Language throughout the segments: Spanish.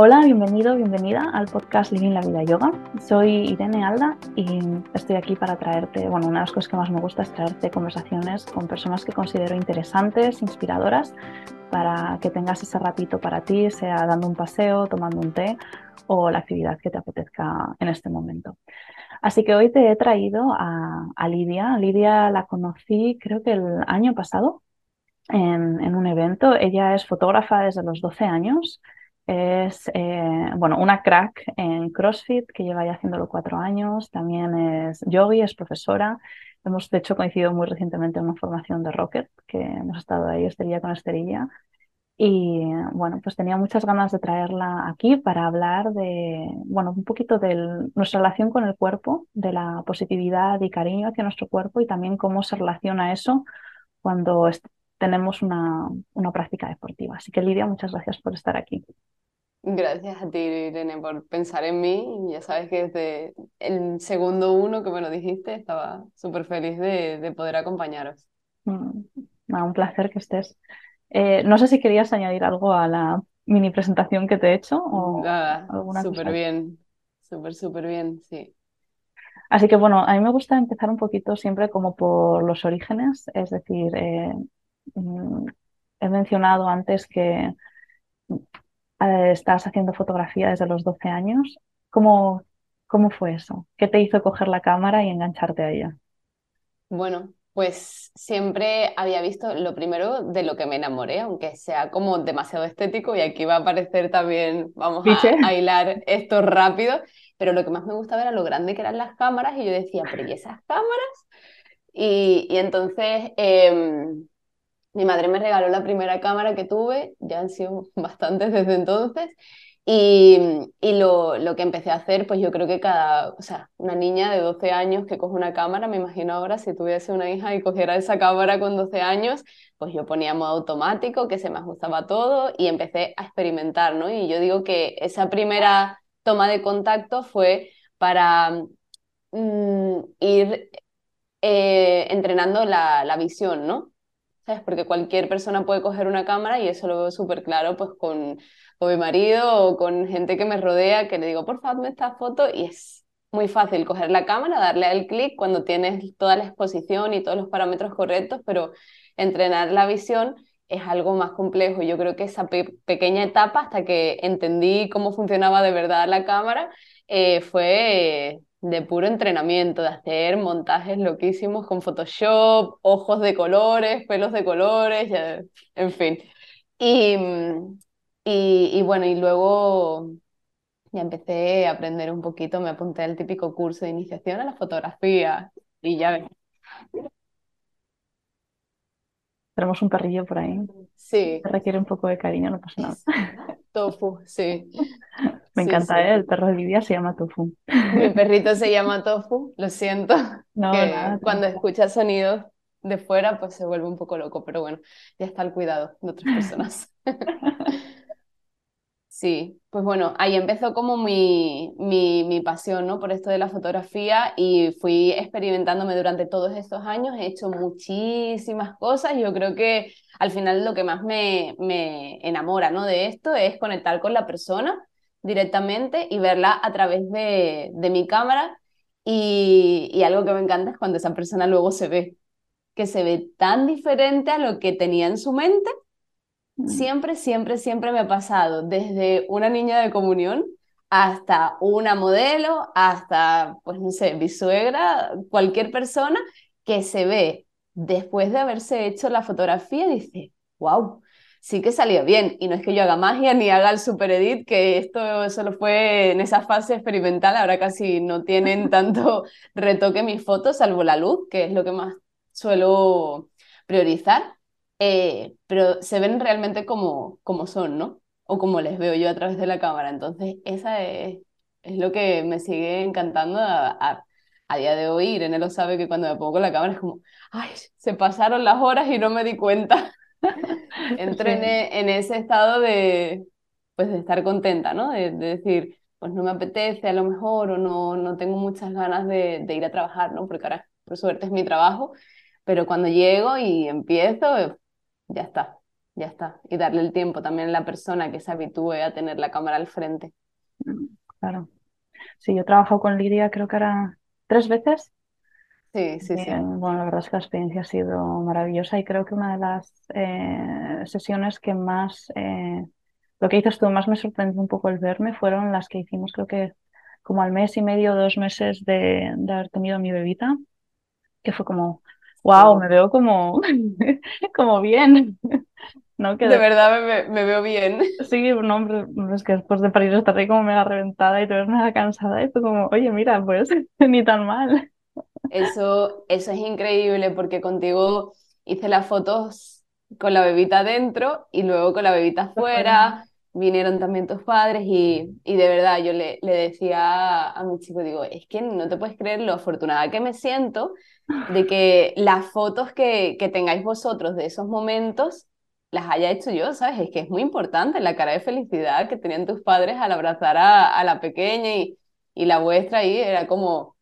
Hola, bienvenido, bienvenida al podcast Living la Vida Yoga. Soy Irene Alda y estoy aquí para traerte, bueno, una de las cosas que más me gusta es traerte conversaciones con personas que considero interesantes, inspiradoras, para que tengas ese ratito para ti, sea dando un paseo, tomando un té o la actividad que te apetezca en este momento. Así que hoy te he traído a, Lidia. Lidia la conocí creo que el año pasado en, un evento. Ella es fotógrafa desde los 12 años es eh, bueno, una crack en CrossFit que lleva ya haciéndolo cuatro años. También es yogi, es profesora. Hemos de hecho coincidido muy recientemente en una formación de Rocket, que hemos estado ahí esterilla con esterilla. Y bueno, pues tenía muchas ganas de traerla aquí para hablar de, bueno, un poquito de nuestra relación con el cuerpo, de la positividad y cariño hacia nuestro cuerpo y también cómo se relaciona eso cuando tenemos una, una práctica deportiva. Así que Lidia, muchas gracias por estar aquí. Gracias a ti, Irene, por pensar en mí. Ya sabes que desde el segundo uno que me lo dijiste, estaba súper feliz de, de, poder acompañaros. Mm, un placer que estés. Eh, no sé si querías añadir algo a la mini presentación que te he hecho o Nada, súper bien, súper, súper bien, sí. Así que bueno, a mí me gusta empezar un poquito siempre como por los orígenes, es decir, eh, mm, he mencionado antes que eh, estás haciendo fotografía desde los 12 años. ¿Cómo, ¿Cómo fue eso? ¿Qué te hizo coger la cámara y engancharte a ella? Bueno, pues siempre había visto lo primero de lo que me enamoré, aunque sea como demasiado estético y aquí va a aparecer también, vamos a, hilar esto rápido, pero lo que más me gustaba era lo grande que eran las cámaras y yo decía, pero ¿y esas cámaras? Y, y entonces em, mi madre me regaló la primera cámara que tuve, ya han sido bastantes desde entonces, y, y lo, lo, que empecé a hacer, pues yo creo que cada, o sea, una niña de 12 años que coge una cámara, me imagino ahora si tuviese una hija y cogiera esa cámara con 12 años, pues yo ponía modo automático, que se me ajustaba todo y empecé a experimentar, ¿no? Y yo digo que esa primera toma de contacto fue para mm, ir eh, entrenando la, la visión, ¿no? Porque cualquier persona puede coger una cámara y eso lo veo súper claro pues con, con mi marido o con gente que me rodea que le digo, por favor, me esta foto y es muy fácil coger la cámara, darle al clic cuando tienes toda la exposición y todos los parámetros correctos, pero entrenar la visión es algo más complejo. Yo creo que esa pequeña etapa hasta que entendí cómo funcionaba de verdad la cámara eh, fue de puro entrenamiento, de hacer montajes loquísimos con Photoshop, ojos de colores, pelos de colores, en fin. Y, y, bueno, y luego ya empecé a aprender un poquito, me apunté al típico curso de iniciación a la fotografía y ya ves. Tenemos un perrillo por ahí. Sí. requiere un poco de cariño, no pasa nada. Tofu, sí. Me encanta, ¿eh? El perro de Lidia se llama Tofu. Mi perrito se llama Tofu, lo siento. No, cuando escucha sonidos de fuera, pues se vuelve un poco loco, pero bueno, ya está el cuidado de otras personas. Sí, pues bueno, ahí empezó como mi, mi, mi, pasión, ¿no? Por esto de la fotografía y fui experimentándome durante todos estos años, he hecho muchísimas cosas, yo creo que al final lo que más me, me enamora, ¿no? De esto es conectar con la persona directamente y verla a través de, de mi cámara y, y algo que me encanta es cuando esa persona luego se ve, que se ve tan diferente a lo que tenía en su mente. Siempre, siempre, siempre me ha pasado, desde una niña de comunión hasta una modelo, hasta, pues no sé, mi suegra, cualquier persona que se ve después de haberse hecho la fotografía y dice, wow, sí que salió bien. Y no es que yo haga magia ni haga el super edit, que esto solo fue en esa fase experimental, ahora casi no tienen tanto retoque mis fotos, salvo la luz, que es lo que más suelo priorizar. Eh, pero se ven realmente como, como son, ¿no? O como les veo yo a través de la cámara. Entonces, esa es, es lo que me sigue encantando a, a, día de hoy. Irene lo sabe que cuando me pongo la cámara es como, ay, se pasaron las horas y no me di cuenta. Entro en, e, en, ese estado de, pues, de estar contenta, ¿no? De, de, decir, pues no me apetece a lo mejor o no, no tengo muchas ganas de, de ir a trabajar, ¿no? Porque ahora, por suerte, es mi trabajo. Pero cuando llego y empiezo, ya está. ya está. Y darle el tiempo también a la persona que se habitúe a tener la cámara al frente. Mm, claro. Sí, yo he trabajado con Lidia, creo que era tres veces. Sí, sí, sí. Bueno, la verdad es que la experiencia ha sido maravillosa y creo que una de las eh, sesiones que más, eh, lo que dices tú, más me sorprendió un poco el verme fueron las que hicimos, creo que como al mes y medio, dos meses de, de haber tenido a mi bebita, que fue como, wow, me veo como, como bien. ¿no? Que de, verdad me, me, veo bien. Sí, no, hombre, es que después de parir estar ahí como mega reventada y te ves mega cansada y fue como, oye, mira, pues ni tan mal. Eso, eso es increíble porque contigo hice las fotos con la bebita dentro y luego con la bebita afuera, vinieron también tus padres y, y de verdad yo le, le decía a mi chico, digo, es que no te puedes creer lo afortunada que me siento de que las fotos que, que tengáis vosotros de esos momentos las haya hecho yo, ¿sabes? Es que es muy importante la cara de felicidad que tenían tus padres al abrazar a, a la pequeña y, y la vuestra ahí era como,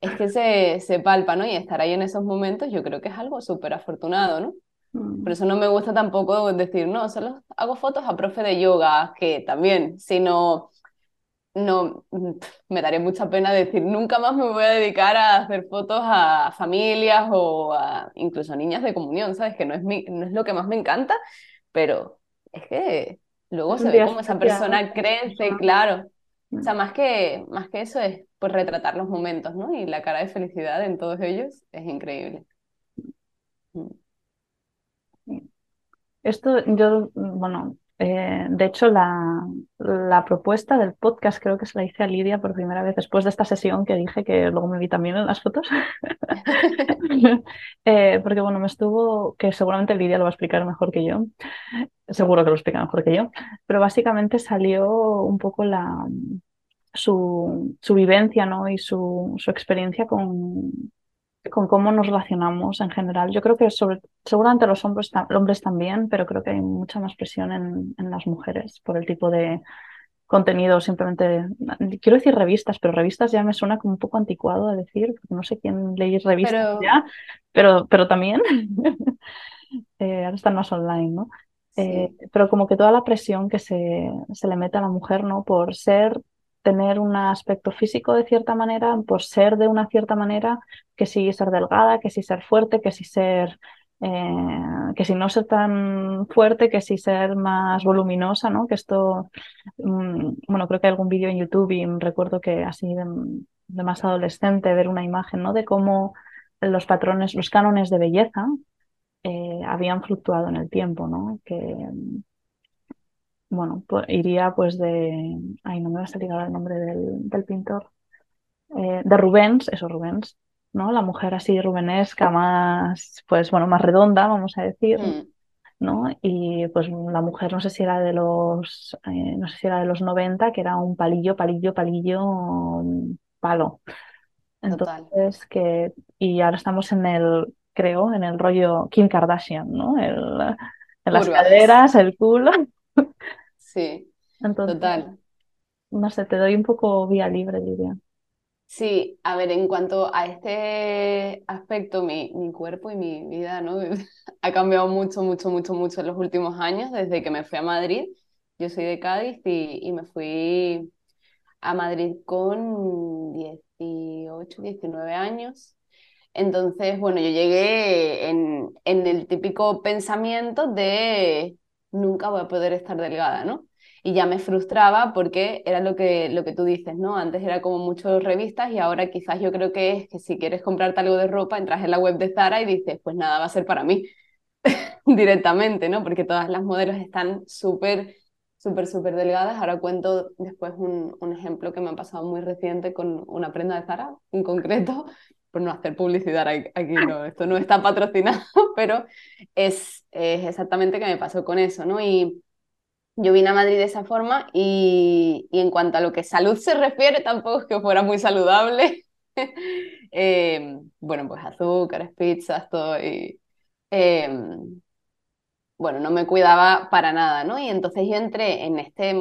es que se, se palpa, ¿no? Y estar ahí en esos momentos yo creo que es algo súper afortunado, ¿no? Mm. Por eso no me gusta tampoco decir, no, solo hago fotos a profe de yoga, que también, sino no me daría mucha pena decir nunca más me voy a dedicar a hacer fotos a familias o a incluso a niñas de comunión, ¿sabes? Que no es, mi, no es lo que más me encanta, pero es que luego se ve cómo esa persona crece, claro. O sea, mm. más que, más que eso es pues retratar los momentos, ¿no? Y la cara de felicidad en todos ellos es increíble. Mm. Esto yo, bueno, eh, de hecho, la, la, propuesta del podcast creo que se la hice a Lidia por primera vez después de esta sesión que dije que luego me vi también en las fotos. Eh, porque bueno, me estuvo, que seguramente Lidia lo va a explicar mejor que yo, seguro que lo explica mejor que yo, pero básicamente salió un poco la, su, su vivencia ¿no? y su, su experiencia con, con cómo nos relacionamos en general. Yo creo que sobre, seguramente los hombres, hombres también, pero creo que hay mucha más presión en, en, las mujeres por el tipo de contenido. Simplemente, quiero decir revistas, pero revistas ya me suena como un poco anticuado a decir, porque no sé quién leéis revistas pero... ya, pero, pero también eh, ahora están más online, ¿no? Eh, pero como que toda la presión que se, se le mete a la mujer, ¿no? Por ser tener un aspecto físico de cierta manera, por ser de una cierta manera, que si ser delgada, que si ser fuerte, que si ser, eh, que si no ser tan fuerte, que si ser más voluminosa, ¿no? Que esto, mm, bueno, creo que hay algún vídeo en YouTube y recuerdo que así de, más adolescente ver una imagen, ¿no? De cómo los patrones, los cánones de belleza eh, habían fluctuado en el tiempo, ¿no? Que, bueno, pues iría pues de, ay, no me va a salir ahora el nombre del, del pintor, eh, de Rubens, eso Rubens, ¿no? La mujer así rubenesca, más, pues bueno, más redonda, vamos a decir, mm. ¿no? Y pues la mujer, no sé si era de los, eh, no sé si era de los 90, que era un palillo, palillo, palillo, palo. Entonces, que, y ahora estamos en el, creo, en el rollo Kim Kardashian, ¿no? El, en las caderas, el culo. Sí, total. No sé, te doy un poco vía libre, diría. Sí, a ver, en cuanto a este aspecto, mi, mi cuerpo y mi vida, ¿no? ha cambiado mucho, mucho, mucho, mucho en los últimos años, desde que me fui a Madrid. Yo soy de Cádiz y, y me fui a Madrid con 18, 19 años. Entonces, bueno, yo llegué en, en el típico pensamiento de nunca voy a poder estar delgada, ¿no? Y ya me frustraba porque era lo que, lo que tú dices, ¿no? Antes era como muchas revistas y ahora quizás yo creo que es que si quieres comprarte algo de ropa, entras en la web de Zara y dices, pues nada, va a ser para mí directamente, ¿no? Porque todas las modelos están súper, súper, súper delgadas. Ahora cuento después un, un ejemplo que me ha pasado muy reciente con una prenda de Zara en concreto, por no hacer publicidad aquí, no, esto no está patrocinado, pero es, es exactamente que me pasó con eso, ¿no? Y yo vine a Madrid de esa forma y, y en cuanto a lo que salud se refiere, tampoco es que fuera muy saludable. Em, bueno, pues azúcares, pizzas, todo. Y, em, bueno, no me cuidaba para nada, ¿no? Y entonces yo entré en este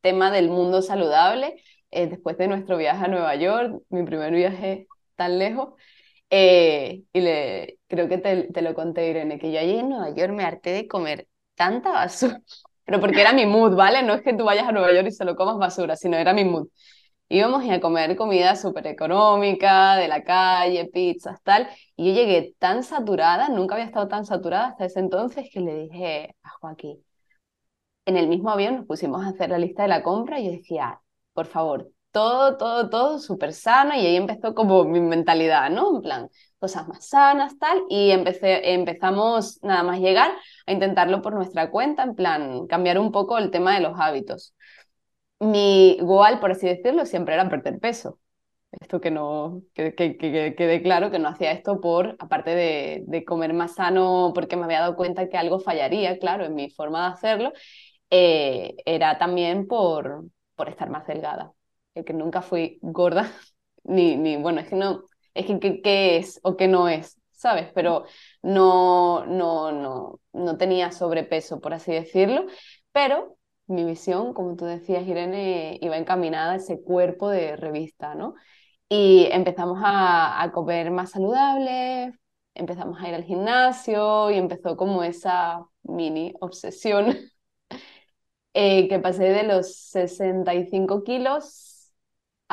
tema del mundo saludable eh, después de nuestro viaje a Nueva York, mi primer viaje tan lejos. Eh, y le, creo que te, te, lo conté, Irene, que yo allí en Nueva York me harté de comer tanta basura. Pero porque era mi mood, ¿vale? No es que tú vayas a Nueva York y solo comas basura, sino era mi mood. Íbamos a comer comida súper económica, de la calle, pizzas, tal. Y yo llegué tan saturada, nunca había estado tan saturada hasta ese entonces que le dije a Joaquín, en el mismo avión nos pusimos a hacer la lista de la compra y yo decía, por favor, todo, todo, todo súper sano y ahí empezó como mi mentalidad, ¿no? En plan, cosas más sanas, tal, y empecé, empezamos nada más llegar a intentarlo por nuestra cuenta, en plan, cambiar un poco el tema de los hábitos. Mi goal, por así decirlo, siempre era perder peso. Esto que no, que, que, que, quede claro que no hacía esto por, aparte de, de comer más sano, porque me había dado cuenta que algo fallaría, claro, en mi forma de hacerlo, eh, era también por, por estar más delgada, que nunca fui gorda, ni, ni bueno, es que no, es que qué es o qué no es, ¿sabes? Pero no, no, no, no tenía sobrepeso, por así decirlo, pero mi visión, como tú decías, Irene, iba encaminada a ese cuerpo de revista, ¿no? Y empezamos a, a comer más saludable, empezamos a ir al gimnasio y empezó como esa mini obsesión eh, que pasé de los 65 kilos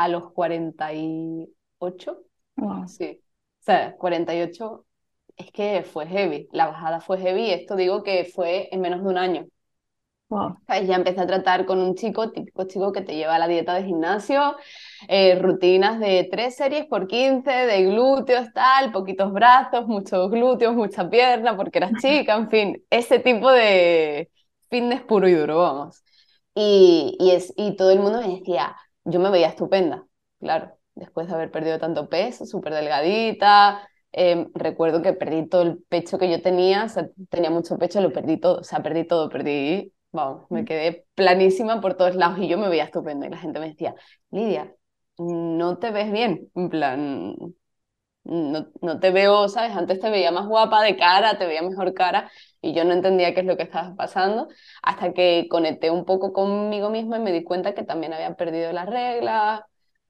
a los 48. Sí. O sea, 48 es que fue heavy. La bajada fue heavy. Esto digo que fue en menos de un año. Ya empecé a tratar con un chico, típico chico que te lleva a la dieta de gimnasio, eh, rutinas de tres series por 15, de glúteos, tal, poquitos brazos, muchos glúteos, mucha pierna, porque eras chica, en fin, ese tipo de, fitness puro y duro, vamos. Y, y, es, y todo el mundo me decía, yo me veía estupenda, claro, después de haber perdido tanto peso, súper delgadita. Em, recuerdo que perdí todo el pecho que yo tenía, o sea, tenía mucho pecho, lo perdí todo, o sea, perdí todo, perdí, vamos, me quedé planísima por todos lados y yo me veía estupenda y la gente me decía, Lidia, no te ves bien, en plan, no, no te veo, ¿sabes? Antes te veía más guapa de cara, te veía mejor cara y yo no entendía qué es lo que estaba pasando hasta que conecté un poco conmigo misma y me di cuenta que también había perdido las reglas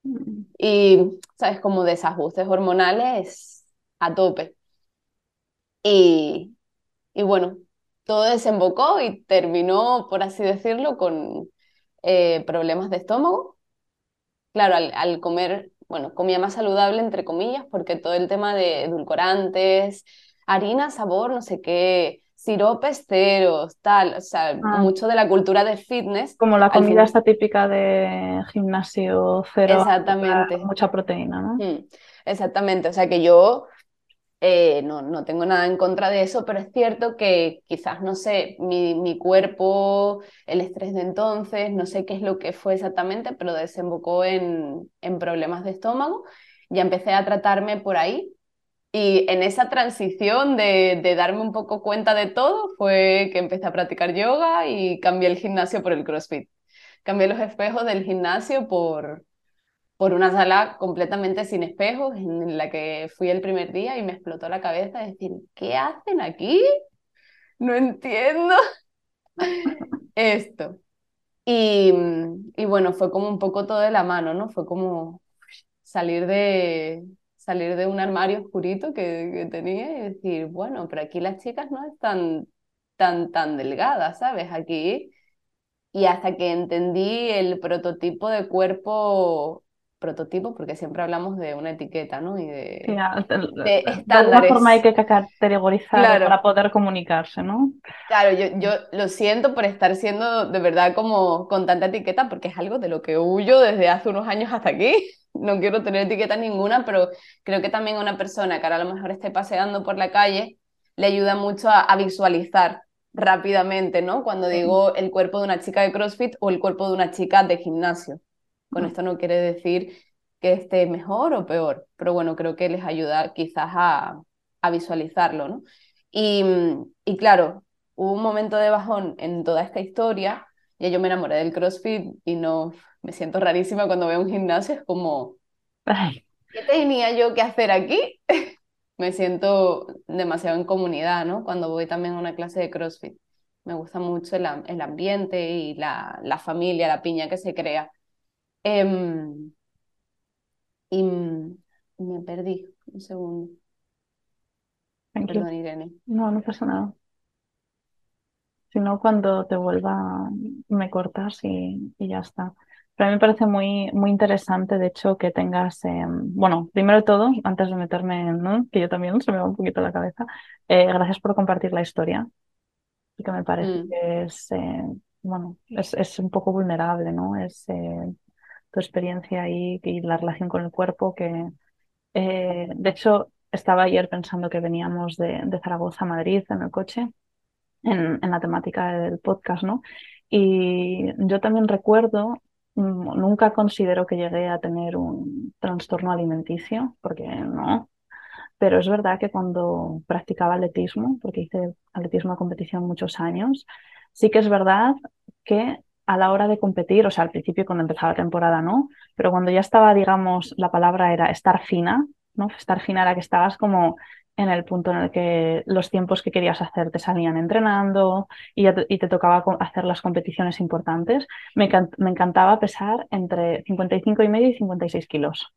mm. y, ¿sabes? Como desajustes hormonales a tope. Y, y bueno, todo desembocó y terminó, por así decirlo, con eh, problemas de estómago. Claro, al, al comer bueno, comía más saludable, entre comillas, porque todo el tema de edulcorantes, harina, sabor, no sé qué, siropes ceros, tal, o sea, ah. mucho de la cultura de fitness. Como la comida esta típica de gimnasio cero, Exactamente. mucha proteína, ¿no? Mm, exactamente, o sea que yo eh, no, no tengo nada en contra de eso, pero es cierto que quizás, no sé, mi, mi, cuerpo, el estrés de entonces, no sé qué es lo que fue exactamente, pero desembocó en, en problemas de estómago. Ya empecé a tratarme por ahí. Y en esa transición de, de darme un poco cuenta de todo fue que empecé a practicar yoga y cambié el gimnasio por el CrossFit. Cambié los espejos del gimnasio por, por una sala completamente sin espejos en la que fui el primer día y me explotó la cabeza decir, ¿qué hacen aquí? No entiendo esto. Y, y, bueno, fue como un poco todo de la mano, ¿no? Fue como salir de, salir de un armario oscurito que, que tenía y decir, bueno, pero aquí las chicas no están tan, tan delgadas, ¿sabes? Aquí y hasta que entendí el prototipo de cuerpo prototipo, porque siempre hablamos de una etiqueta, ¿no? Y de, de, alguna forma hay que categorizar para poder comunicarse, ¿no? Claro, yo, yo lo siento por estar siendo de verdad como con tanta etiqueta, porque es algo de lo que huyo desde hace unos años hasta aquí. No quiero tener etiqueta ninguna, pero creo que también a una persona que ahora a lo mejor esté paseando por la calle le ayuda mucho a, a visualizar rápidamente, ¿no? Cuando digo el cuerpo de una chica de CrossFit o el cuerpo de una chica de gimnasio. Con esto no quiere decir que esté mejor o peor, pero bueno, creo que les ayuda quizás a, a visualizarlo, ¿no? Y, y, claro, hubo un momento de bajón en toda esta historia, ya yo me enamoré del CrossFit y no, me siento rarísima cuando veo un gimnasio, es como, ¿qué tenía yo que hacer aquí? me siento demasiado en comunidad, ¿no? Cuando voy también a una clase de CrossFit. Me gusta mucho el, el ambiente y la, la familia, la piña que se crea. Em, y me perdí un segundo. Perdón, Irene. No, no pasa nada. Si no, cuando te vuelva, me cortas y, y ya está. Pero a mí me parece muy, muy interesante, de hecho, que tengas, em, bueno, primero de todo, antes de meterme en, que yo también se me va un poquito la cabeza, eh, gracias por compartir la historia, que me parece mm. que es, eh, bueno, es, es, un poco vulnerable, ¿no? Es eh, tu experiencia ahí y la relación con el cuerpo que, de hecho, estaba ayer pensando que veníamos de, Zaragoza a Madrid en el coche, en, la temática del podcast, ¿no? Y yo también recuerdo Mm, nunca considero que llegué a tener un trastorno alimenticio, porque no. Pero es verdad que cuando practicaba atletismo, porque hice atletismo de competición muchos años, sí que es verdad que a la hora de competir, o sea, al principio cuando empezaba la temporada no, pero cuando ya estaba, digamos, la palabra era estar fina, ¿no? Estar fina era que estabas como en el punto en el que los tiempos que querías hacer te salían entrenando y, te, tocaba hacer las competiciones importantes, me, encantaba pesar entre 55 y medio y 56 kilos.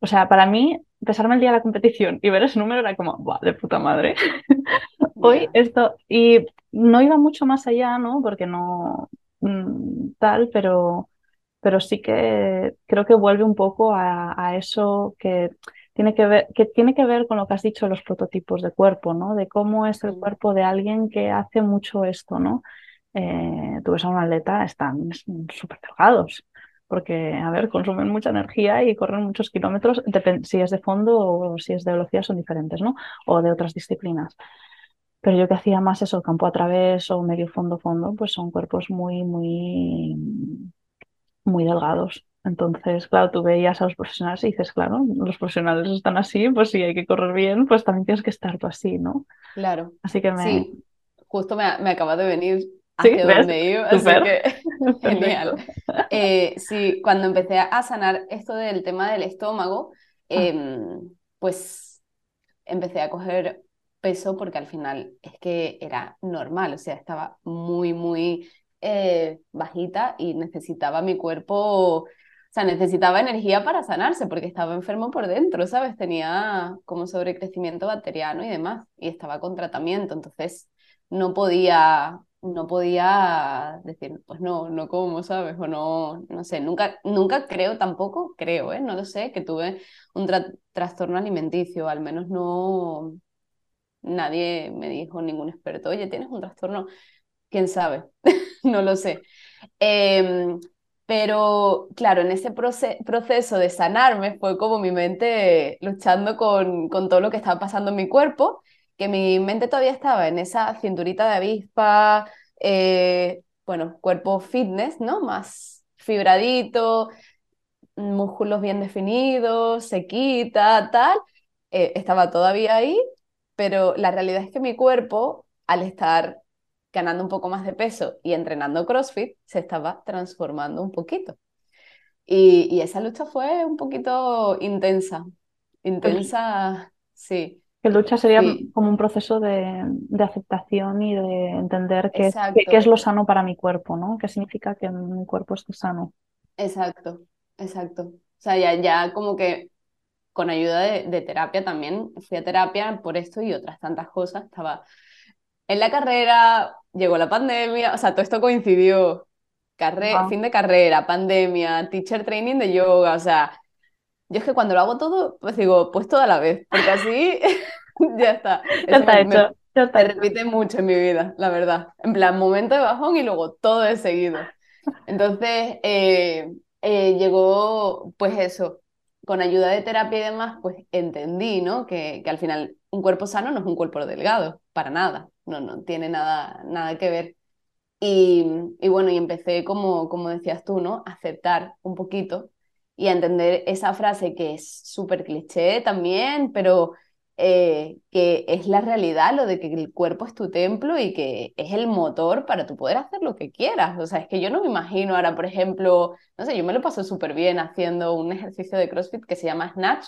O sea, para mí, pesarme el día de la competición y ver ese número era como, ¡buah, de puta madre! Hoy esto, y no iba mucho más allá, ¿no? Porque no mm, tal, pero, pero sí que creo que vuelve un poco a eso que tiene que ver, que tiene que ver con lo que has dicho, los prototipos de cuerpo, ¿no? De cómo es el cuerpo de alguien que hace mucho esto, ¿no? Eh, tú ves a un atleta, están súper delgados, porque, a ver, consumen mucha energía y corren muchos kilómetros, si es de fondo o si es de velocidad son diferentes, ¿no? O de otras disciplinas. Pero yo que hacía más eso, campo a través o medio fondo fondo, pues son cuerpos muy, muy, muy delgados. Entonces, claro, tú veías a los profesionales y dices, claro, los profesionales están así, pues si hay que correr bien, pues también tienes que estar tú así, ¿no? Claro. Así que me... Sí, justo me, me acaba de venir hacia donde iba, así que genial. Eh, sí, cuando empecé a sanar esto del tema del estómago, ah. em, pues empecé a coger peso porque al final es que era normal, o sea, estaba muy, muy eh, bajita y necesitaba mi cuerpo o sea, necesitaba energía para sanarse porque estaba enfermo por dentro, ¿sabes? Tenía como sobrecrecimiento bacteriano y demás, y estaba con tratamiento, entonces no podía, no podía decir, pues no, no como, ¿sabes? O no, no sé, nunca, nunca creo tampoco, creo, ¿eh? No lo sé, que tuve un trastorno alimenticio, al menos no, nadie me dijo, ningún experto, oye, tienes un trastorno, quién sabe, no lo sé. Eh, pero claro, en ese proceso de sanarme fue como mi mente luchando con, con todo lo que estaba pasando en mi cuerpo, que mi mente todavía estaba en esa cinturita de avispa, eh, bueno, cuerpo fitness, ¿no? Más fibradito, músculos bien definidos, sequita, tal. Eh, estaba todavía ahí, pero la realidad es que mi cuerpo, al estar ganando un poco más de peso y entrenando CrossFit, se estaba transformando un poquito. Y, esa lucha fue un poquito intensa, intensa, sí. Que lucha sería como un proceso de, aceptación y de entender qué es, qué, es, lo sano para mi cuerpo, ¿no? ¿Qué significa que mi cuerpo esté sano? Exacto, exacto. O sea, ya, ya como que con ayuda de, de, terapia también, fui a terapia por esto y otras tantas cosas. Estaba en la carrera, llegó la pandemia, o sea, todo esto coincidió. Fin de carrera, pandemia, teacher training de yoga, o sea, yo es que cuando lo hago todo, pues digo, pues toda la vez, porque así ya está. Ya está hecho. Me, repite mucho en mi vida, la verdad. En plan, momento de bajón y luego todo de seguido. Entonces, eh, eh, llegó, pues eso, con ayuda de terapia y demás, pues entendí, ¿no? Que, que al final un cuerpo sano no es un cuerpo delgado, para nada no, no tiene nada, nada que ver. Y, y, bueno, y empecé, como, como decías tú, ¿no? A aceptar un poquito y a entender esa frase que es súper cliché también, pero eh, que es la realidad, lo de que el cuerpo es tu templo y que es el motor para tu poder hacer lo que quieras. O sea, es que yo no me imagino ahora, por ejemplo, no sé, yo me lo paso súper bien haciendo un ejercicio de CrossFit que se llama Snatch,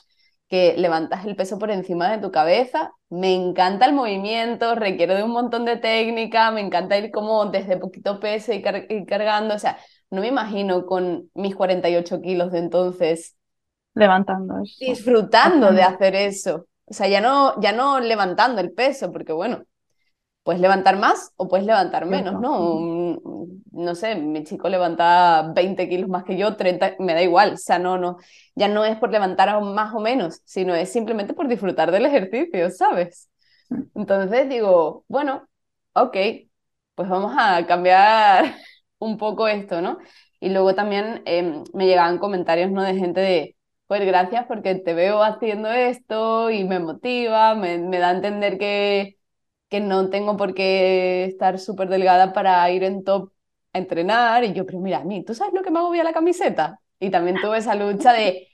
que levantas el peso por encima de tu cabeza. Me encanta el movimiento, requiere de un montón de técnica, me encanta ir como desde poquito peso y, cargando. O sea, no me imagino con mis 48 kilos de entonces. Levantando eso. Disfrutando de hacer eso. O sea, ya no, ya no levantando el peso, porque bueno, puedes levantar más o puedes levantar menos, ¿no? no sé, mi chico levanta 20 kilos más que yo, 30, me da igual, o sea, no, no, ya no es por levantar más o menos, sino es simplemente por disfrutar del ejercicio, ¿sabes? Entonces digo, bueno, ok, pues vamos a cambiar un poco esto, ¿no? Y luego también em, me llegaban comentarios, ¿no? De gente de, pues gracias porque te veo haciendo esto y me motiva, me, me da a entender que que no tengo por qué estar súper delgada para ir en top a entrenar. Y yo, pero mira, a mí, ¿tú sabes lo que me agobia la camiseta? Y también tuve esa lucha de,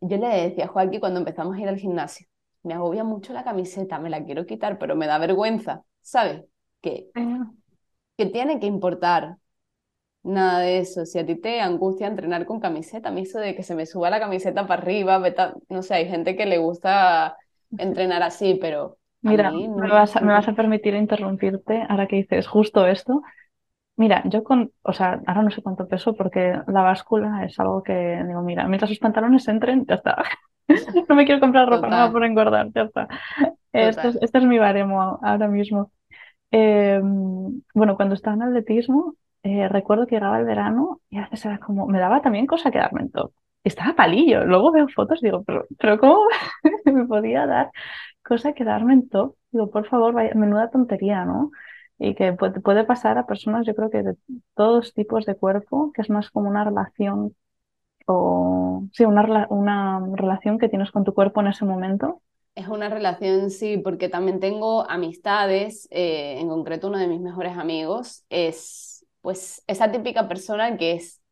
yo le decía a Joaquín cuando empezamos a ir al gimnasio, me agobia mucho la camiseta, me la quiero quitar, pero me da vergüenza, ¿sabes? Que, que tiene que importar nada de eso. Si a ti te angustia entrenar con camiseta, a mí eso de que se me suba la camiseta para arriba, no sé, hay gente que le gusta entrenar así, pero Mira, me, vas a, permitir interrumpirte ahora que dices justo esto. Mira, yo con, o sea, ahora no sé cuánto peso porque la báscula es algo que digo, mira, mientras los pantalones entren, ya está. no me quiero comprar ropa nueva por engordar, ya está. Este es, este es, mi baremo ahora mismo. Em, bueno, cuando estaba en atletismo, eh, recuerdo que llegaba el verano y a veces era como, me daba también cosa quedarme en top. Estaba palillo. Luego veo fotos y digo, pero, pero ¿cómo me podía dar cosa quedarme en top. Digo, por favor, vaya, menuda tontería, ¿no? Y que puede, puede pasar a personas, yo creo que de todos tipos de cuerpo, que es más como una relación o sí, una, una relación que tienes con tu cuerpo en ese momento. Es una relación, sí, porque también tengo amistades, eh, en concreto uno de mis mejores amigos es pues esa típica persona que es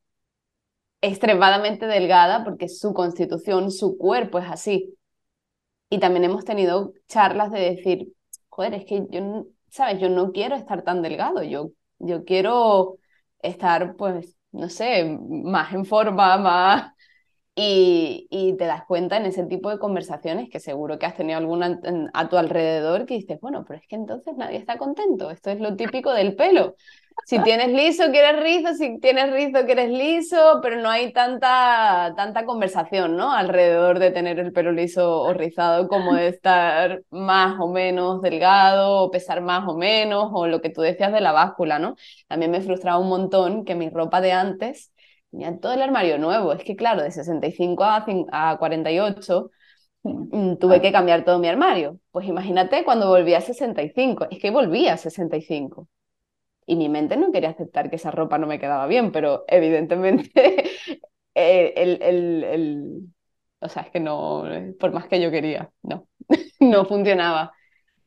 extremadamente delgada porque su constitución, su cuerpo es así. Y también hemos tenido charlas de decir, joder, es que yo, ¿sabes? Yo no quiero estar tan delgado, yo, yo quiero estar, pues, no sé, más en forma, más... Y, te das cuenta en ese tipo de conversaciones que seguro que has tenido alguna a tu alrededor que dices, bueno, pero es que entonces nadie está contento. Esto es lo típico del pelo. Si tienes liso, quieres rizo, si tienes rizo, quieres liso, pero no hay tanta, tanta conversación, ¿no? Alrededor de tener el pelo liso o rizado, como de estar más o menos delgado, o pesar más o menos, o lo que tú decías de la báscula, ¿no? También me frustraba un montón que mi ropa de antes tenía todo el armario nuevo. Es que, claro, de 65 a, a 48 mm, tuve que cambiar todo mi armario. Pues imagínate cuando volví a 65. Es que volví a 65 y mi mente no quería aceptar que esa ropa no me quedaba bien, pero evidentemente el, el, el, o sea, es que no, por más que yo quería, no, no funcionaba.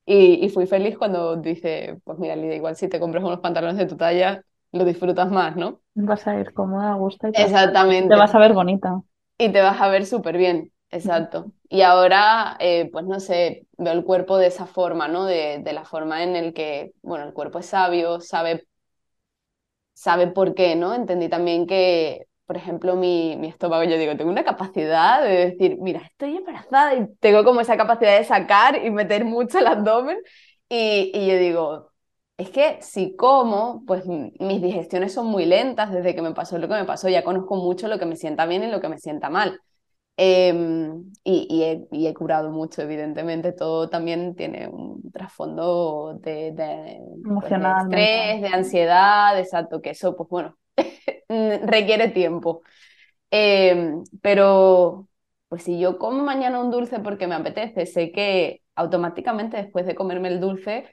Y, y, fui feliz cuando dice, pues mira, Lidia, igual si te compras unos pantalones de tu talla, lo disfrutas más, ¿no? Vas a ir cómoda, a gusto. Y Exactamente. Te vas a ver bonita. Y te vas a ver súper bien. Exacto. Y ahora, eh, pues no sé, veo el cuerpo de esa forma, ¿no? De, de, la forma en el que, bueno, el cuerpo es sabio, sabe, sabe por qué, ¿no? Entendí también que, por ejemplo, mi, mi estómago, yo digo, tengo una capacidad de decir, mira, estoy embarazada y tengo como esa capacidad de sacar y meter mucho el abdomen. Y, y yo digo, es que si como, pues mis digestiones son muy lentas desde que me pasó lo que me pasó, ya conozco mucho lo que me sienta bien y lo que me sienta mal. Em, y, he, curado mucho, evidentemente, todo también tiene un trasfondo de, pues, estrés, de ansiedad, exacto, que eso, pues bueno, requiere tiempo. Em, pero, pues si yo como mañana un dulce porque me apetece, sé que automáticamente después de comerme el dulce,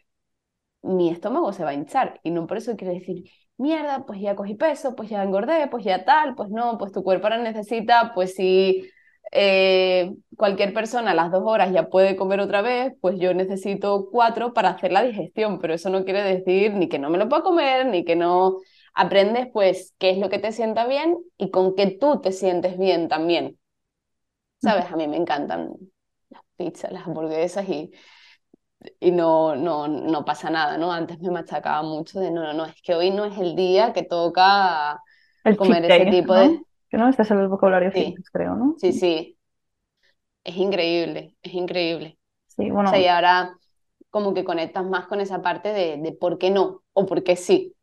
mi estómago se va a hinchar. Y no por eso quiere decir, mierda, pues ya cogí peso, pues ya engordé, pues ya tal, pues no, pues tu cuerpo ahora necesita, pues si eh, cualquier persona a las dos horas ya puede comer otra vez, pues yo necesito cuatro para hacer la digestión, pero eso no quiere decir ni que no me lo pueda comer, ni que no aprendes pues qué es lo que te sienta bien y con qué tú te sientes bien también. ¿Sabes? A mí me encantan las pizzas, las hamburguesas y, y no, no, no pasa nada, ¿no? Antes me machacaba mucho de no, no, no, es que hoy no es el día que toca comer ese tipo de que no, este es el vocabulario sí. creo, ¿no? Sí, sí. Es increíble, es increíble. Sí, bueno. O sea, y ahora como que conectas más con esa parte de, de por qué no o por qué sí.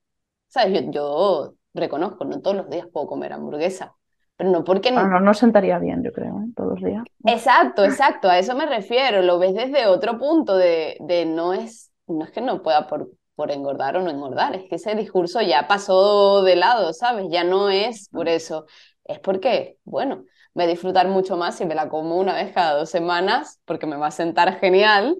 ¿Sabes? Yo, yo reconozco, no todos los días puedo comer hamburguesa, pero no porque no. No, no sentaría bien, yo creo, ¿eh? todos los días. Exacto, exacto, a eso me refiero. Lo ves desde otro punto de, de no es, no es que no pueda por, por engordar o no engordar. Es que ese discurso ya pasó de lado, ¿sabes? Ya no es por eso. Es porque, bueno, voy a disfrutar mucho más si me la como una vez cada dos semanas, porque me va a sentar genial,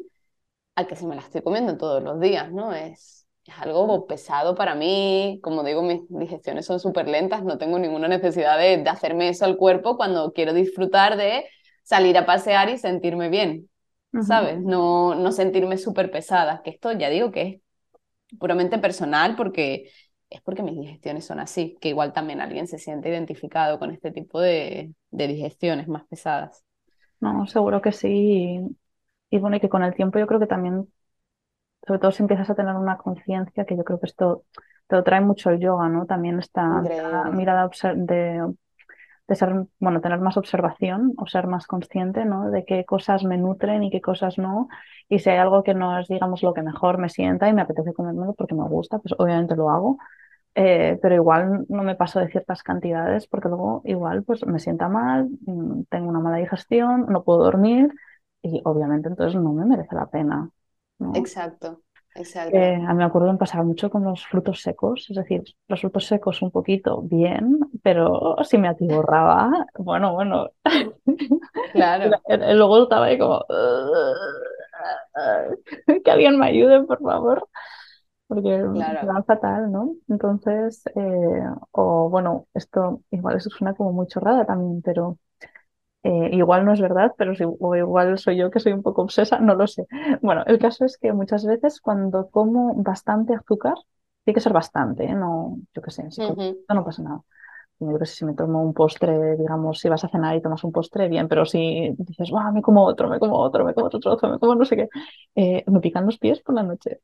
a que si me la estoy comiendo todos los días, ¿no? Es, es algo pesado para mí. Como digo, mis digestiones son súper lentas, no tengo ninguna necesidad de, de hacerme eso al cuerpo cuando quiero disfrutar de salir a pasear y sentirme bien. ¿sabes? No, no sentirme súper pesada, que esto ya digo que es puramente personal porque es porque mis digestiones son así, que igual también alguien se siente identificado con este tipo de, de digestiones más pesadas. No, seguro que sí. Y, bueno, y que con el tiempo yo creo que también, sobre todo si empiezas a tener una conciencia, que yo creo que esto te lo trae mucho el yoga, ¿no? También esta mirada de de ser, bueno, tener más observación o ser más consciente, ¿no? De qué cosas me nutren y qué cosas no. Y si hay algo que no es, digamos, lo que mejor me sienta y me apetece comérmelo porque me gusta, pues obviamente lo hago. Eh, pero igual no me paso de ciertas cantidades porque luego igual pues me sienta mal, mm, tengo una mala digestión, no puedo dormir y obviamente entonces no me merece la pena. ¿No? Exacto. Exacto. Eh, a mí me acuerdo de pasar mucho con los frutos secos, es decir, los frutos secos un poquito bien, pero si me atiborraba, bueno, bueno. Claro. Luego estaba ahí como, que alguien me ayude, por favor, porque claro. me va fatal, ¿no? Entonces, eh, o bueno, esto igual eso suena como muy chorrada también, pero eh, igual no es verdad, pero si, o igual soy yo que soy un poco obsesa, no lo sé. Bueno, el caso es que muchas veces cuando como bastante azúcar, tiene que ser bastante, ¿eh? no, yo qué sé, si no pasa nada. Yo que sé, si me tomo un postre, digamos, si vas a cenar y tomas un postre, bien, pero si dices, wow, me como otro, me como otro, me como otro trozo, me como no sé qué, eh, me pican los pies por la noche.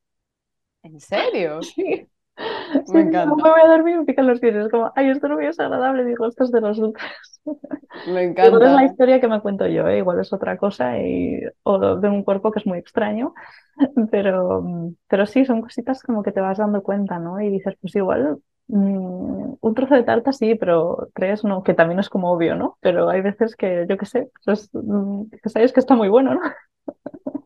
¿En serio? Sí. Me encanta. me voy a dormir y me pican los pies. Es como, ay, esto no es agradable. Digo, esto es de los otros. Me encanta. Igual es la historia que me cuento yo, ¿eh? igual es otra cosa y, o de un cuerpo que es muy extraño. Pero, pero sí, son cositas como que te vas dando cuenta, ¿no? Y dices, pues igual mm, un trozo de tarta sí, pero tres no, que también es como obvio, ¿no? Pero hay veces que, yo qué sé, pues, mm, que sabes que está muy bueno, ¿no?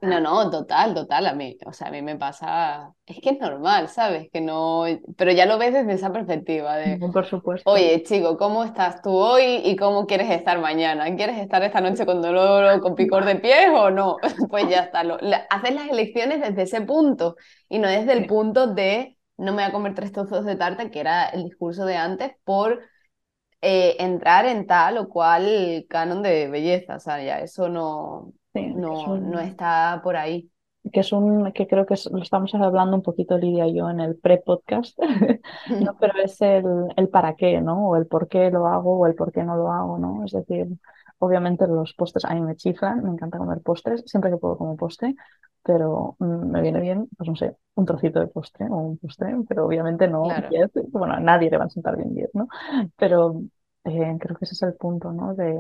No, no, total, total, a mí, o sea, a mí me pasa, es que es normal, ¿sabes? Que no, pero ya lo ves desde esa perspectiva de, por supuesto. oye, chico, ¿cómo estás tú hoy y cómo quieres estar mañana? ¿Quieres estar esta noche con dolor o con picor de pies o no? Pues ya está, lo, haces las elecciones desde ese punto y no desde el punto de no me voy a comer tres trozos de tarta, que era el discurso de antes, por eh, entrar en tal o cual canon de belleza, o sea, ya eso no, no, no está por ahí. Que es un, que creo que lo estamos hablando un poquito Lidia y yo en el pre-podcast, ¿no? pero es el, el para qué, ¿no? O el por qué lo hago o el por qué no lo hago, ¿no? Es decir, obviamente los postres a mí me chiflan, me encanta comer postres, siempre que puedo como postre, pero mm, me viene bien, pues no sé, un trocito de postre o un postre, pero obviamente no bueno, a nadie le va a sentar bien 10, ¿no? Pero eh, creo que ese es el punto, ¿no? De,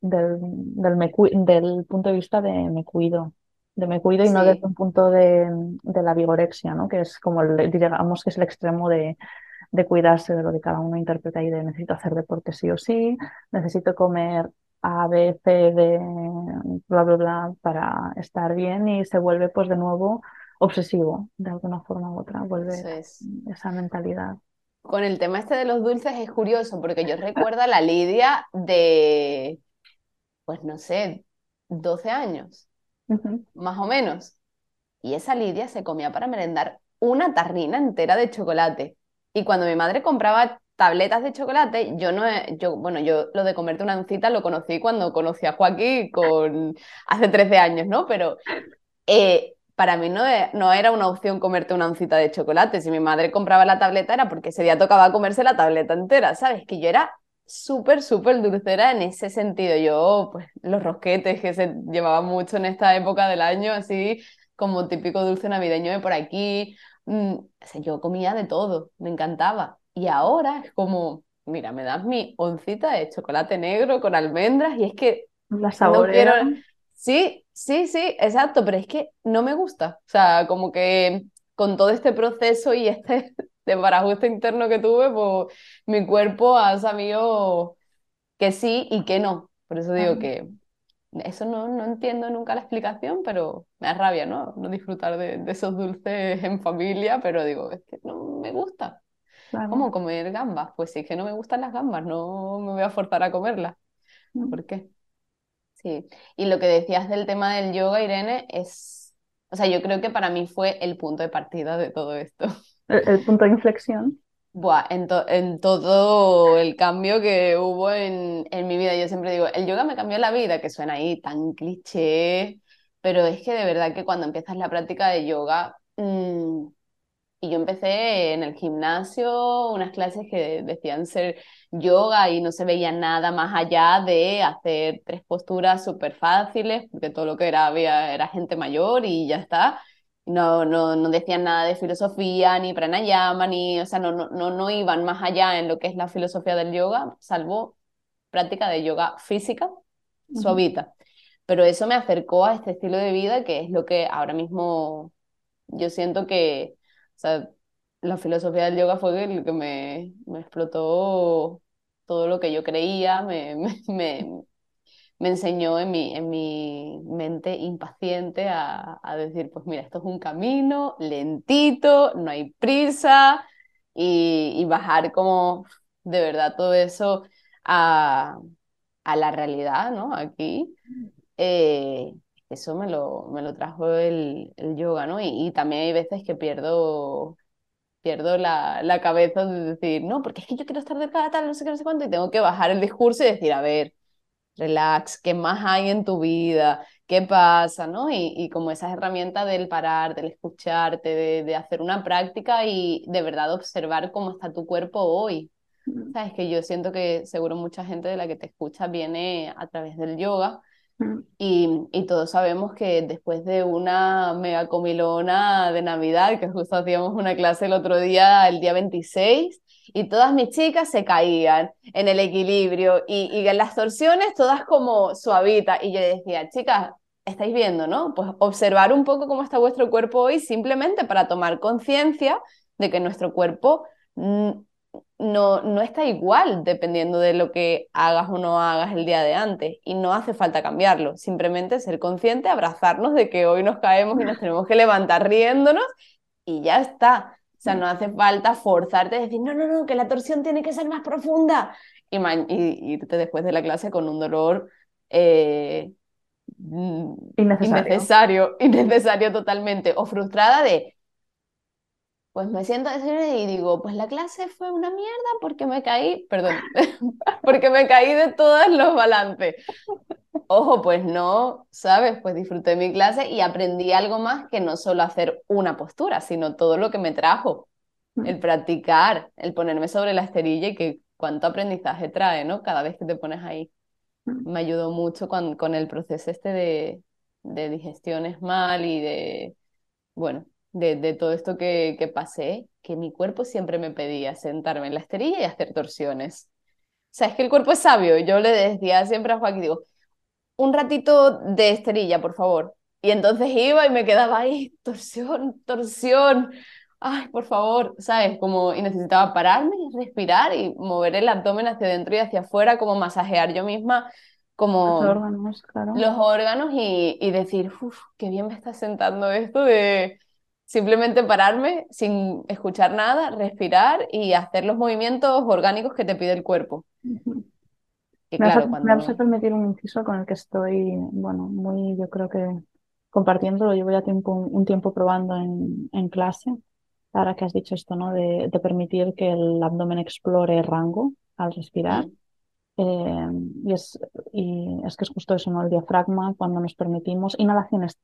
del, del, me, del punto de vista de me cuido, de me cuido y no desde un punto de, de, la vigorexia, ¿no? que es como, el, digamos que es el extremo de, de cuidarse de lo que cada uno interpreta y de necesito hacer deporte sí o sí, necesito comer A, B, C, D, bla, bla, bla, para estar bien y se vuelve pues de nuevo obsesivo de alguna forma u otra, vuelve esa mentalidad. Con el tema este de los dulces es curioso porque yo recuerdo a la Lidia de pues no sé, 12 años, más o menos. Y esa Lidia se comía para merendar una tarrina entera de chocolate. Y cuando mi madre compraba tabletas de chocolate, yo no, yo, bueno, yo lo de comerte una oncita lo conocí cuando conocí a Joaquín con hace 13 años, ¿no? Pero eh, para mí no, e, no, era una opción comerte una oncita de chocolate. Si mi madre compraba la tableta era porque ese día tocaba comerse la tableta entera, ¿sabes? Que yo era súper, súper dulcera en ese sentido. Yo, pues, los rosquetes que se llevaban mucho en esta época del año, así como típico dulce navideño de por aquí. Mm, yo comía de todo, me encantaba. Y ahora es como, mira, me das mi oncita de chocolate negro con almendras y es que La no quiero... Sí, sí, sí, exacto, pero es que no me gusta. O sea, como que con todo este proceso y este de parajuste interno que tuve, pues mi cuerpo ha sabido que sí y que no. Por eso digo que eso no, no entiendo nunca la explicación, pero me da rabia, ¿no? No disfrutar de, esos dulces en familia, pero digo, es que no me gusta. ¿Cómo comer gambas? Pues sí, es que no me gustan las gambas, no me voy a forzar a comerlas. Mm. ¿Por qué? Sí. Y lo que decías del tema del yoga, Irene, es, o sea, yo creo que para mí fue el punto de partida de todo esto. el punto de inflexión en, todo el cambio que hubo en, mi vida. Yo siempre digo, el yoga me cambió la vida, que suena ahí tan cliché, pero es que de verdad que cuando empiezas la práctica de yoga, mm, y yo empecé en el gimnasio, unas clases que decían ser yoga y no se veía nada más allá de hacer tres posturas súper fáciles, porque todo lo que era había era gente mayor y ya está no, no, no decían nada de filosofía, ni pranayama, ni, o sea, no, no, no, iban más allá en lo que es la filosofía del yoga, salvo práctica de yoga física, suavita. Pero eso me acercó a este estilo de vida que es lo que ahora mismo yo siento que, o sea, la filosofía del yoga fue lo que me, me explotó todo lo que yo creía, me, me, me enseñó en mi, en mi mente impaciente a, a, decir, pues mira, esto es un camino lentito, no hay prisa, y, y bajar como de verdad todo eso a, a la realidad, ¿no? Aquí. Eh, eso me lo, me lo trajo el, el yoga, ¿no? Y, y, también hay veces que pierdo, pierdo la, la cabeza de decir, no, porque es que yo quiero estar delgada, tal, no sé qué, no sé cuánto, y tengo que bajar el discurso y decir, a ver, relax, qué más hay en tu vida, qué pasa, ¿no? Y, y como esa herramienta del parar, del escucharte, de, de, hacer una práctica y de verdad observar cómo está tu cuerpo hoy. Mm. Sabes que yo siento que seguro mucha gente de la que te escucha viene a través del yoga mm. y, y todos sabemos que después de una mega comilona de Navidad, que justo hacíamos una clase el otro día, el día 26, y todas mis chicas se caían en el equilibrio y, y en las torsiones todas como suavitas. Y yo decía, chicas, estáis viendo, ¿no? Pues observar un poco cómo está vuestro cuerpo hoy simplemente para tomar conciencia de que nuestro cuerpo no, no está igual dependiendo de lo que hagas o no hagas el día de antes y no hace falta cambiarlo, simplemente ser consciente, abrazarnos de que hoy nos caemos y nos tenemos que levantar riéndonos y ya está. O sea, no hace falta forzarte a decir, no, no, no, que la torsión tiene que ser más profunda. Y, y irte después de la clase con un dolor eh, mm, innecesario. innecesario, innecesario totalmente. O frustrada de, pues me siento y digo, pues la clase fue una mierda porque me caí, perdón, porque me caí de todos los balances. Ojo, pues no, ¿sabes? Pues disfruté mi clase y aprendí algo más que no solo hacer una postura, sino todo lo que me trajo. El mm. practicar, el ponerme sobre la esterilla y que cuánto aprendizaje trae, ¿no? Cada vez que te pones ahí. Mm. Me ayudó mucho con, con el proceso este de, de digestiones mal y de, bueno, de, de todo esto que, que pasé, que mi cuerpo siempre me pedía sentarme en la esterilla y hacer torsiones. O sea, es que el cuerpo es sabio. Yo le decía siempre a Joaquín, digo, un ratito de esterilla, por favor. Y entonces iba y me quedaba ahí, torsión, torsión. Ay, por favor, ¿sabes? Como, y necesitaba pararme y respirar y mover el abdomen hacia adentro y hacia afuera, como masajear yo misma, como los órganos, claro. los órganos y, y decir, uff, qué bien me está sentando esto de simplemente pararme sin escuchar nada, respirar y hacer los movimientos orgánicos que te pide el cuerpo me, vas a, permitir un inciso con el que estoy, bueno, muy, yo creo que compartiendo, lo llevo ya tiempo, un tiempo probando en, en clase, ahora que has dicho esto, ¿no? De, de, permitir que el abdomen explore rango al respirar. Eh, y, es, y es que es justo eso, ¿no? El diafragma, cuando nos permitimos inhalaciones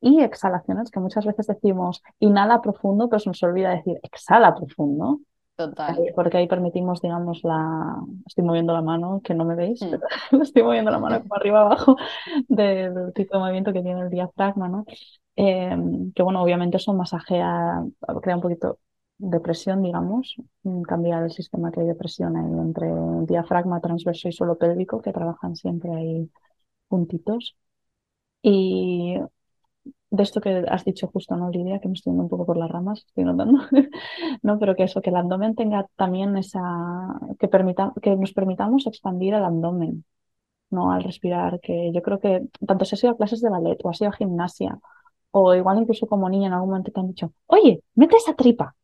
y exhalaciones, que muchas veces decimos inhala profundo, pero se nos olvida decir exhala profundo. Total. Porque ahí permitimos, digamos, la. Estoy moviendo la mano, que no me veis, mm. pero estoy moviendo la mano como arriba abajo del tipo de movimiento que tiene el diafragma, ¿no? Em, que bueno, obviamente eso masajea, crea un poquito de presión, digamos, cambia el sistema que hay de presión entre el diafragma transverso y suelo pélvico, que trabajan siempre ahí juntitos. Y de esto que has dicho justo, ¿no, Lidia? Que me estoy yendo un poco por las ramas, estoy notando, ¿no? Pero que eso, que el abdomen tenga también esa, que, permita, que nos permitamos expandir el abdomen. ¿no? Al respirar, que yo creo que tanto si has ido a clases de ballet o has ido a gimnasia, o igual incluso como niña en algún momento te han dicho, oye, mete esa tripa,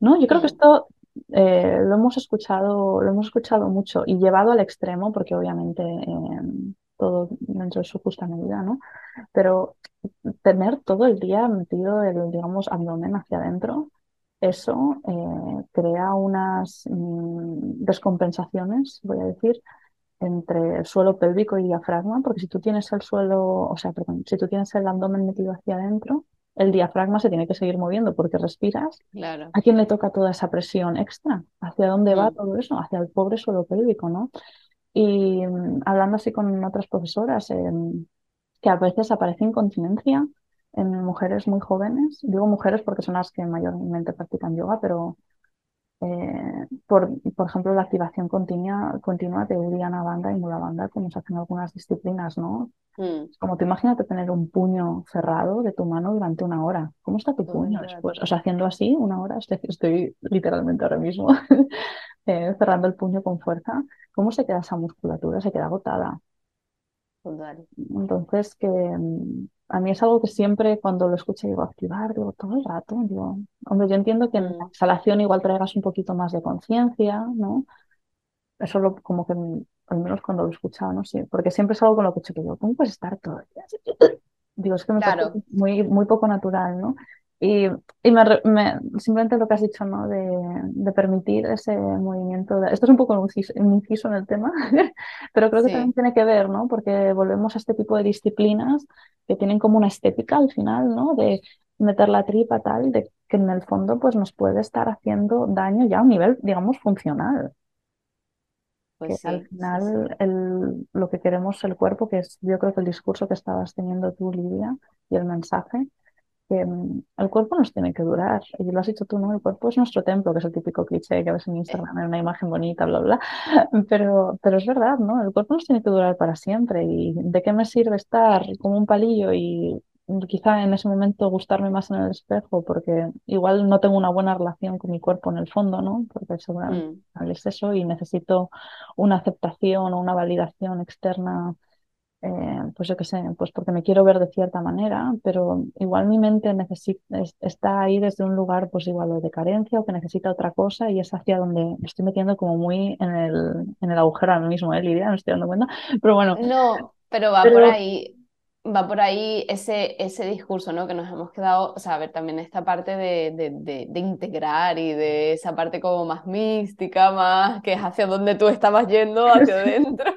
¿no? Yo creo que esto eh, lo hemos escuchado, lo hemos escuchado mucho y llevado al extremo, porque obviamente em, todo dentro de su justa medida, ¿no? Pero tener todo el día metido el, digamos, abdomen hacia adentro, eso eh, crea unas mm, descompensaciones, voy a decir, entre el suelo pélvico y diafragma, porque si tú tienes el suelo, o sea, perdón, si tú tienes el abdomen metido hacia adentro, el diafragma se tiene que seguir moviendo porque respiras. Claro. ¿A quién le toca toda esa presión extra? ¿Hacia dónde va mm. todo eso? Hacia el pobre suelo pélvico, ¿no? Y mm, hablando así con otras profesoras, em, que a veces aparece incontinencia en mujeres muy jóvenes. Digo mujeres porque son las que mayormente practican yoga, pero eh, por, por ejemplo, la activación continua, continua de Udiana Banda y Mula Banda, como se hacen algunas disciplinas, ¿no? Mm. Como te imagínate tener un puño cerrado de tu mano durante una hora. ¿Cómo está tu puño después? O sea, haciendo así una hora, estoy, estoy literalmente ahora mismo eh, cerrando el puño con fuerza. ¿Cómo se queda esa musculatura? Se queda agotada. Entonces, que mm, a mí es algo que siempre cuando lo escucho digo, activar, digo, todo el rato, digo, hombre, yo entiendo que en la mm. exhalación igual traigas un poquito más de conciencia, ¿no? Eso lo, como que, al menos cuando lo he escuchado, ¿no? Sí, porque siempre es algo con lo que he hecho que digo, ¿cómo puedes estar todo el día? Digo, es que me parece muy, muy poco natural, ¿no? Y, y me, simplemente lo que has dicho, ¿no? De, de permitir ese movimiento. Esto es un poco un inciso, en el tema, pero creo que también tiene que ver, ¿no? Porque volvemos a este tipo de disciplinas que tienen como una estética al final, ¿no? De meter la tripa tal, de que en el fondo pues nos puede estar haciendo daño ya a un nivel, digamos, funcional. Pues que al final El, lo que queremos el cuerpo, que es yo creo que el discurso que estabas teniendo tú, Lidia, y el mensaje, Mm, el cuerpo nos tiene que durar. Y lo has dicho tú, ¿no? El cuerpo es nuestro templo, que es el típico cliché que ves en Instagram en una imagen bonita, bla, bla. Pero, pero es verdad, ¿no? El cuerpo nos tiene que durar para siempre. ¿Y de qué me sirve estar como un palillo y quizá en ese momento gustarme más en el espejo? Porque igual no tengo una buena relación con mi cuerpo en el fondo, ¿no? Porque seguramente mm. es eso y necesito una aceptación o una validación externa eh, pues yo qué sé, pues porque me quiero ver de cierta manera, pero igual mi mente necesita, está ahí desde un lugar pues igual de carencia o que necesita otra cosa y es hacia donde me estoy metiendo como muy en el, en el agujero ahora mismo, ¿eh, Lidia? No estoy dando cuenta, pero bueno. No, pero va por ahí, va por ahí ese, ese discurso, ¿no? Que nos hemos quedado, o sea, a ver, también esta parte de, de, de, integrar y de esa parte como más mística, más que es hacia donde tú estabas yendo, hacia adentro,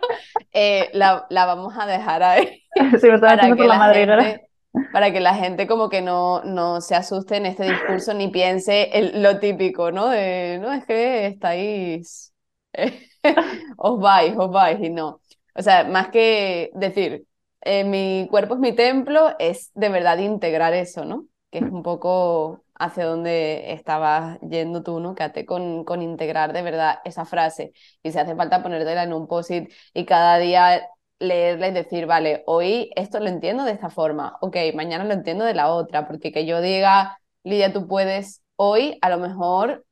eh, la, la, vamos a dejar ahí. Sí, me para, que la, gente, para que la gente como que no, no se asuste en este discurso ni piense el, lo típico, ¿no? De, no, es que estáis, os vais, os vais, y no. O sea, más que decir, eh, mi cuerpo es mi templo, es de verdad integrar eso, ¿no? Que es un poco hacia donde estabas yendo tú, ¿no? Quédate con, con integrar de verdad esa frase. Y si hace falta ponértela en un post-it y cada día leerla y decir, vale, hoy esto lo entiendo de esta forma, ok, mañana lo entiendo de la otra, porque que yo diga, Lidia, tú puedes hoy, a lo mejor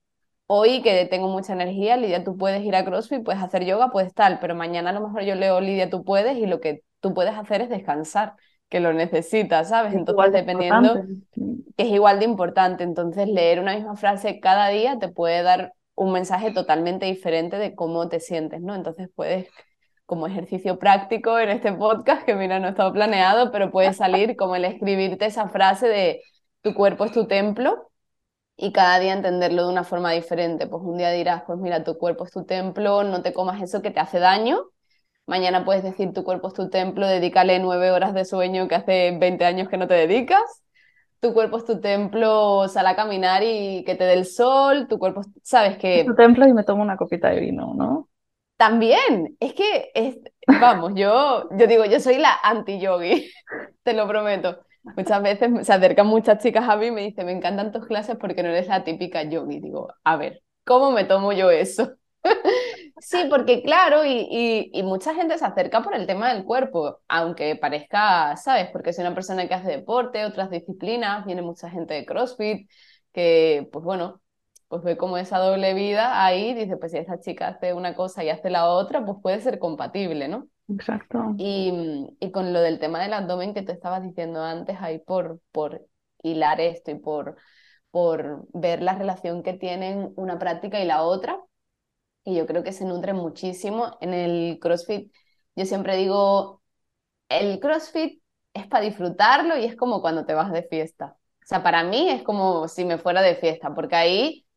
hoy que tengo mucha energía, Lidia, tú puedes ir a CrossFit, puedes hacer yoga, puedes tal, pero mañana a lo mejor yo leo, Lidia, tú puedes y lo que tú puedes hacer es descansar, que lo necesitas, ¿sabes? Entonces, dependiendo, que es igual de importante. Entonces, leer una misma frase cada día te puede dar un mensaje totalmente diferente de cómo te sientes, ¿no? Entonces, puedes, como ejercicio práctico en este podcast, que mira, no estaba planeado, pero puede salir como el escribirte esa frase de tu cuerpo es tu templo y cada día entenderlo de una forma diferente. Pues un día dirás, pues mira, tu cuerpo es tu templo, no te comas eso que te hace daño, Mañana puedes decir tu cuerpo es tu templo, dedícale nueve horas de sueño que hace 20 años que no te dedicas. Tu cuerpo es tu templo, sal a caminar y que te dé el sol. Tu cuerpo, sabes que... Es tu templo y me tomo una copita de vino, ¿no? También, es que, es, vamos, yo, yo digo, yo soy la anti-yogi, te lo prometo. Muchas veces se acercan muchas chicas a mí y me dicen, me encantan tus clases porque no eres la típica yogi. Digo, a ver, ¿cómo me tomo yo eso? Sí, porque claro, y, y, mucha gente se acerca por el tema del cuerpo, aunque parezca, ¿sabes? Porque es una persona que hace deporte, otras disciplinas, viene mucha gente de CrossFit, que pues bueno, pues ve como esa doble vida ahí, dice, pues si esa chica hace una cosa y hace la otra, pues puede ser compatible, ¿no? Exacto. Y, y, con lo del tema del abdomen que te estabas diciendo antes, ahí por, por hilar esto y por, por ver la relación que tienen una práctica y la otra, y yo creo que se nutren muchísimo. En el CrossFit, yo siempre digo, el CrossFit es para disfrutarlo y es como cuando te vas de fiesta. O sea, para mí es como si me fuera de fiesta, porque ahí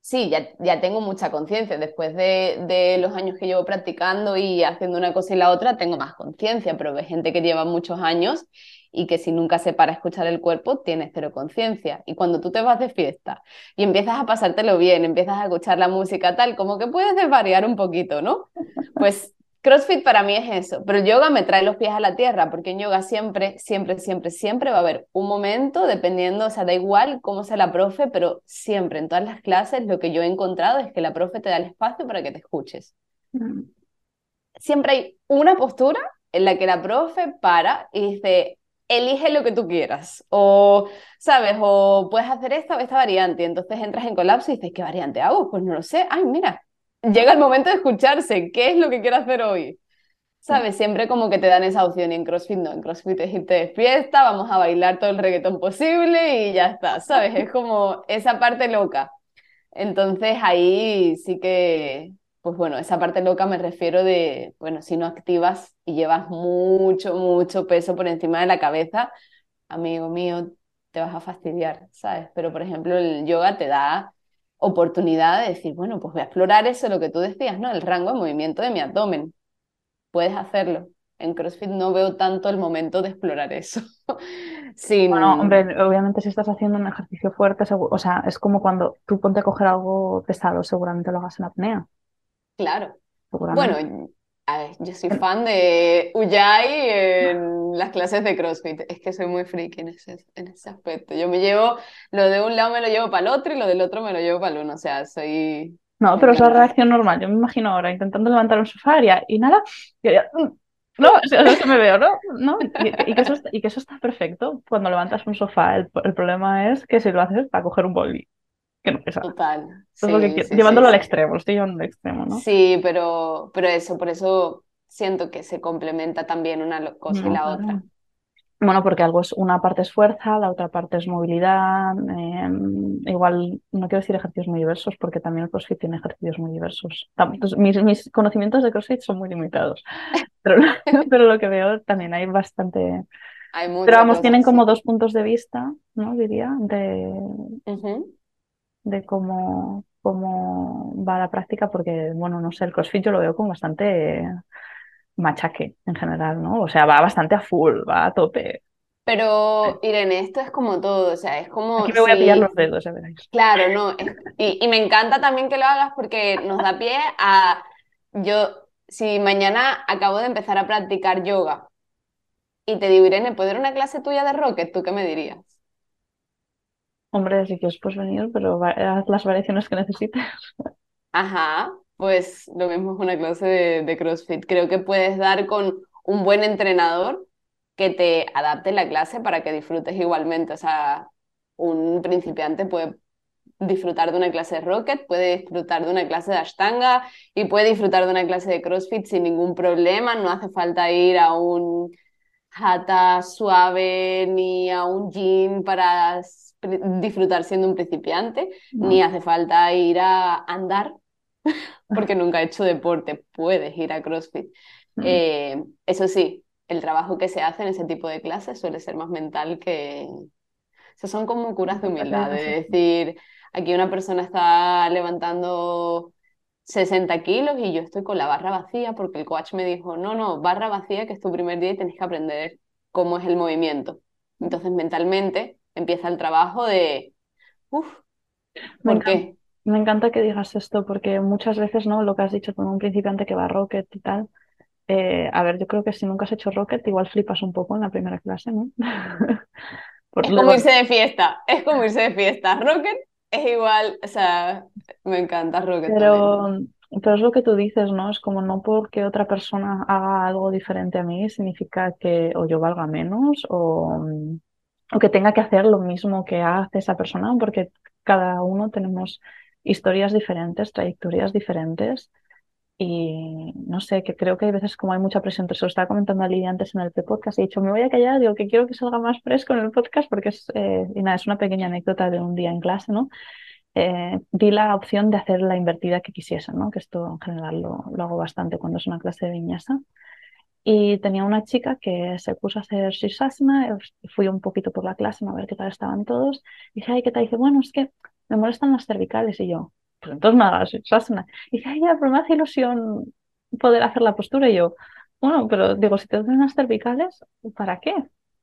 sí, ya, ya tengo mucha conciencia. Después de, de, los años que llevo practicando y haciendo una cosa y la otra, tengo más conciencia, pero hay gente que lleva muchos años y que si nunca se para a escuchar el cuerpo, tiene cero conciencia. Y cuando tú te vas de fiesta y empiezas a pasártelo bien, empiezas a escuchar la música tal, como que puedes desvariar un poquito, ¿no? Pues CrossFit para mí es eso, pero el yoga me trae los pies a la tierra, porque en yoga siempre, siempre, siempre, siempre va a haber un momento, dependiendo, o sea, da igual cómo sea la profe, pero siempre en todas las clases lo que yo he encontrado es que la profe te da el espacio para que te escuches. Mm. Siempre hay una postura en la que la profe para y dice, elige lo que tú quieras, o, ¿sabes? O puedes hacer esta o esta variante, entonces entras en colapso y dices, ¿qué variante hago? Pues no lo sé, ay, mira, llega el momento de escucharse, ¿qué es lo que quiero hacer hoy? ¿Sabes? Siempre como que te dan esa opción y en CrossFit no, en CrossFit es irte de fiesta, vamos a bailar todo el reggaetón posible y ya está, ¿sabes? Es como esa parte loca. Entonces ahí sí que, pues bueno, esa parte loca me refiero de, bueno, si no activas y llevas mucho, mucho peso por encima de la cabeza, amigo mío, te vas a fastidiar, ¿sabes? Pero por ejemplo el yoga te da oportunidad de decir, bueno, pues voy a explorar eso, lo que tú decías, ¿no? El rango de movimiento de mi abdomen. Puedes hacerlo. En CrossFit no veo tanto el momento de explorar eso. Sin... Bueno, hombre, obviamente si estás haciendo un ejercicio fuerte, o sea, es como cuando tú ponte a coger algo pesado, seguramente lo hagas en apnea. Claro. Bueno, yo soy fan de Uyai en las clases de CrossFit. Es que soy muy friki en ese, en ese aspecto. Yo me llevo, lo de un lado me lo llevo para el otro y lo del otro me lo llevo para el uno. O sea, soy... No, pero es la reacción normal. Yo me imagino ahora intentando levantar un sofá y, nada. Mm, no, eso me veo, ¿no? ¿No? Y, que eso está, y, que eso está, perfecto cuando levantas un sofá. El, el problema es que si lo haces para coger un boli que no pesa. Total. llevándolo al extremo, estoy llevando al extremo, ¿no? Sí, pero, pero eso, por eso siento que se complementa también una cosa y la otra. Bueno, porque algo es una parte es fuerza, la otra parte es movilidad. Em, igual no quiero decir ejercicios muy diversos, porque también el CrossFit tiene ejercicios muy diversos. Pues, mis, mis, conocimientos de CrossFit son muy limitados, pero, pero lo que veo también hay bastante. Hay pero vamos, tienen como dos puntos de vista, ¿no? Diría, de, de cómo, cómo va la práctica, porque, bueno, no sé, el CrossFit yo lo veo como bastante machaque en general, ¿no? O sea, va bastante a full, va a tope. Pero, Irene, esto es como todo, o sea, es como... Aquí me voy a pillar los dedos, ya veréis. Claro, no, y, y me encanta también que lo hagas porque nos da pie a... Yo, si mañana acabo de empezar a practicar yoga y te digo, Irene, ¿puedo ir a una clase tuya de Rocket? ¿Tú qué me dirías? Hombre, sí que os puedes venir, pero haz las variaciones que necesites. Ajá, pues lo mismo es una clase de, CrossFit. Creo que puedes dar con un buen entrenador que te adapte la clase para que disfrutes igualmente. O sea, un principiante puede disfrutar de una clase de Rocket, puede disfrutar de una clase de Ashtanga y puede disfrutar de una clase de CrossFit sin ningún problema. No hace falta ir a un hatha suave ni a un gym para disfrutar siendo un principiante, ni hace falta ir a andar, porque nunca he hecho deporte, puedes ir a CrossFit. Eh, eso sí, el trabajo que se hace en ese tipo de clases suele ser más mental que... O sea, son como curas de humildad, de decir, aquí una persona está levantando 60 kilos y yo estoy con la barra vacía porque el coach me dijo, no, no, barra vacía, que es tu primer día y tenés que aprender cómo es el movimiento. Entonces, mentalmente, empieza el trabajo de, uff, ¿por qué? Me encanta que digas esto porque muchas veces, ¿no? Lo que has dicho con un principiante que va a Rocket y tal. Eh, a ver, yo creo que si nunca has hecho Rocket, igual flipas un poco en la primera clase, ¿no? es como irse de fiesta, es como irse de fiesta. Rocket es igual, o sea, me encanta Rocket. Pero, pero es lo que tú dices, ¿no? Es como no porque otra persona haga algo diferente a mí significa que o yo valga menos o, o que tenga que hacer lo mismo que hace esa persona, porque cada uno tenemos historias diferentes, trayectorias diferentes. y no sé, que creo que hay veces como hay mucha presión, se lo estaba comentando a Lidia antes en el podcast he dicho, me voy a callar, digo que quiero que salga más fresco en el podcast porque es, eh, y nada, es una pequeña anécdota de un día en clase, ¿no? Eh, di la opción de hacer la invertida que quisiesen, ¿no? Que esto en general lo, lo hago bastante cuando es una clase de viñasa. Y tenía una chica que se puso a hacer Shishasana, fui un poquito por la clase a ver qué tal estaban todos. Y dije, ay, ¿qué tal? Dice, bueno, es que me molestan las cervicales. Y yo, pues entonces me hagas Shishasana. Y dice, ay, ya, pero me hace ilusión poder hacer la postura. Y yo, bueno, pero digo, si te duelen las cervicales, ¿para qué?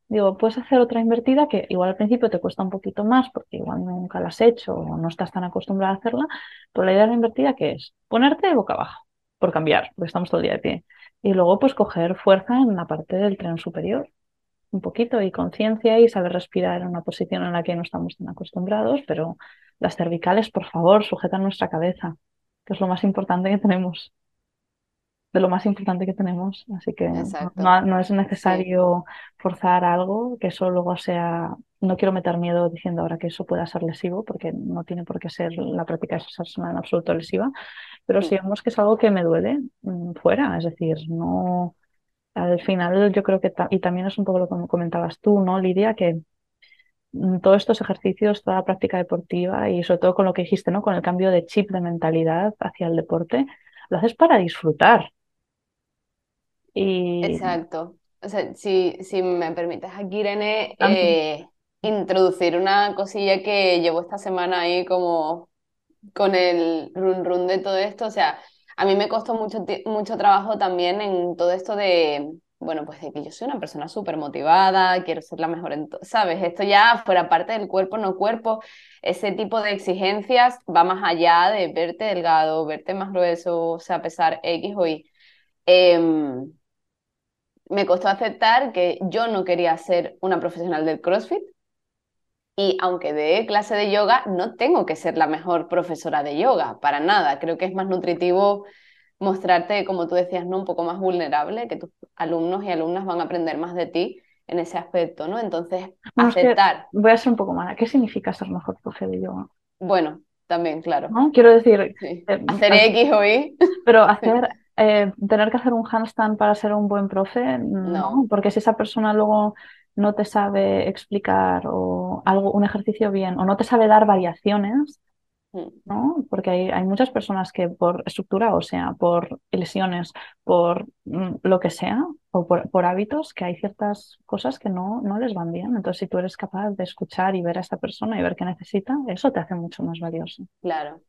Digo, puedes hacer otra invertida que igual al principio te cuesta un poquito más porque igual nunca la has hecho o no estás tan acostumbrada a hacerla, pero la idea de la invertida que es ponerte boca abajo, por cambiar, porque estamos todo el día de pie. Y luego pues coger fuerza en la parte del tren superior, un poquito, y conciencia y saber respirar en una posición en la que no estamos tan acostumbrados, pero las cervicales, por favor, sujetan nuestra cabeza, que es lo más importante que tenemos de lo más importante que tenemos. Así que no, es necesario forzar algo, que eso luego sea. No quiero meter miedo diciendo ahora que eso pueda ser lesivo, porque no tiene por qué ser la práctica de esa persona en absoluto lesiva, pero si vemos que es algo que me duele, mm, fuera. Es decir, no. Al final, yo creo que. Y también es un poco lo que comentabas tú, ¿no, Lidia? Que mm, todos estos ejercicios, toda la práctica deportiva y sobre todo con lo que dijiste, ¿no? Con el cambio de chip de mentalidad hacia el deporte, lo haces para disfrutar. Exacto. O sea, si, si me permites aquí, Irene, eh, introducir una cosilla que llevo esta semana ahí como con el run run de todo esto. O sea, a mí me costó mucho, mucho trabajo también en todo esto de, bueno, pues de que yo soy una persona súper motivada, quiero ser la mejor en ¿sabes? Esto ya fuera parte del cuerpo, no cuerpo, ese tipo de exigencias va más allá de verte delgado, verte más grueso, o sea, pesar X o Y. Em, me costó aceptar que yo no quería ser una profesional del CrossFit y aunque dé clase de yoga, no tengo que ser la mejor profesora de yoga, para nada. Creo que es más nutritivo mostrarte, como tú decías, ¿no? un poco más vulnerable, que tus alumnos y alumnas van a aprender más de ti en ese aspecto, ¿no? Entonces, aceptar. voy a ser un poco mala. ¿Qué significa ser mejor profe de yoga? Bueno, también, claro. Quiero decir... Eh, hacer X o Y. Pero hacer eh, tener que hacer un handstand para ser un buen profe, no, porque si esa persona luego no te sabe explicar o algo, un ejercicio bien o no te sabe dar variaciones, mm. ¿no? Porque hay, hay muchas personas que por estructura, o sea, por lesiones, por mm, lo que sea, o por, por, hábitos, que hay ciertas cosas que no, no les van bien. Entonces, si tú eres capaz de escuchar y ver a esta persona y ver qué necesita, eso te hace mucho más valioso. Claro,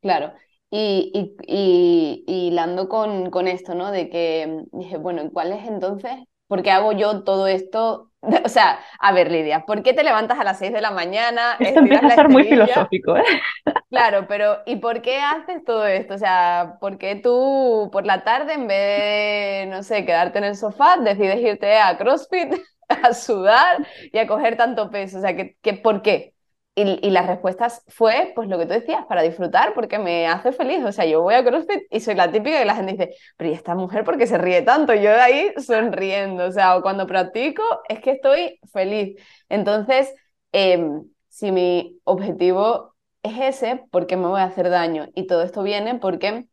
claro. Y, y, y, hilando con, con esto, ¿no? De que dije, bueno, ¿cuál es entonces? ¿Por qué hago yo todo esto? O sea, a ver, Lidia, ¿por qué te levantas a las 6 de la mañana? Esto empieza a ser muy filosófico, ¿eh? Claro, pero ¿y por qué haces todo esto? O sea, ¿por qué tú por la tarde, en vez de, no sé, quedarte en el sofá, decides irte a CrossFit, a sudar y a coger tanto peso? O sea, ¿qué, qué, ¿por qué? Y, las respuestas fue, pues lo que tú decías, para disfrutar, porque me hace feliz. O sea, yo voy a CrossFit y soy la típica que la gente dice, pero ¿y esta mujer por qué se ríe tanto? Yo de ahí sonriendo. O sea, cuando practico es que estoy feliz. Entonces, em, si mi objetivo es ese, ¿por qué me voy a hacer daño? Y todo esto viene porque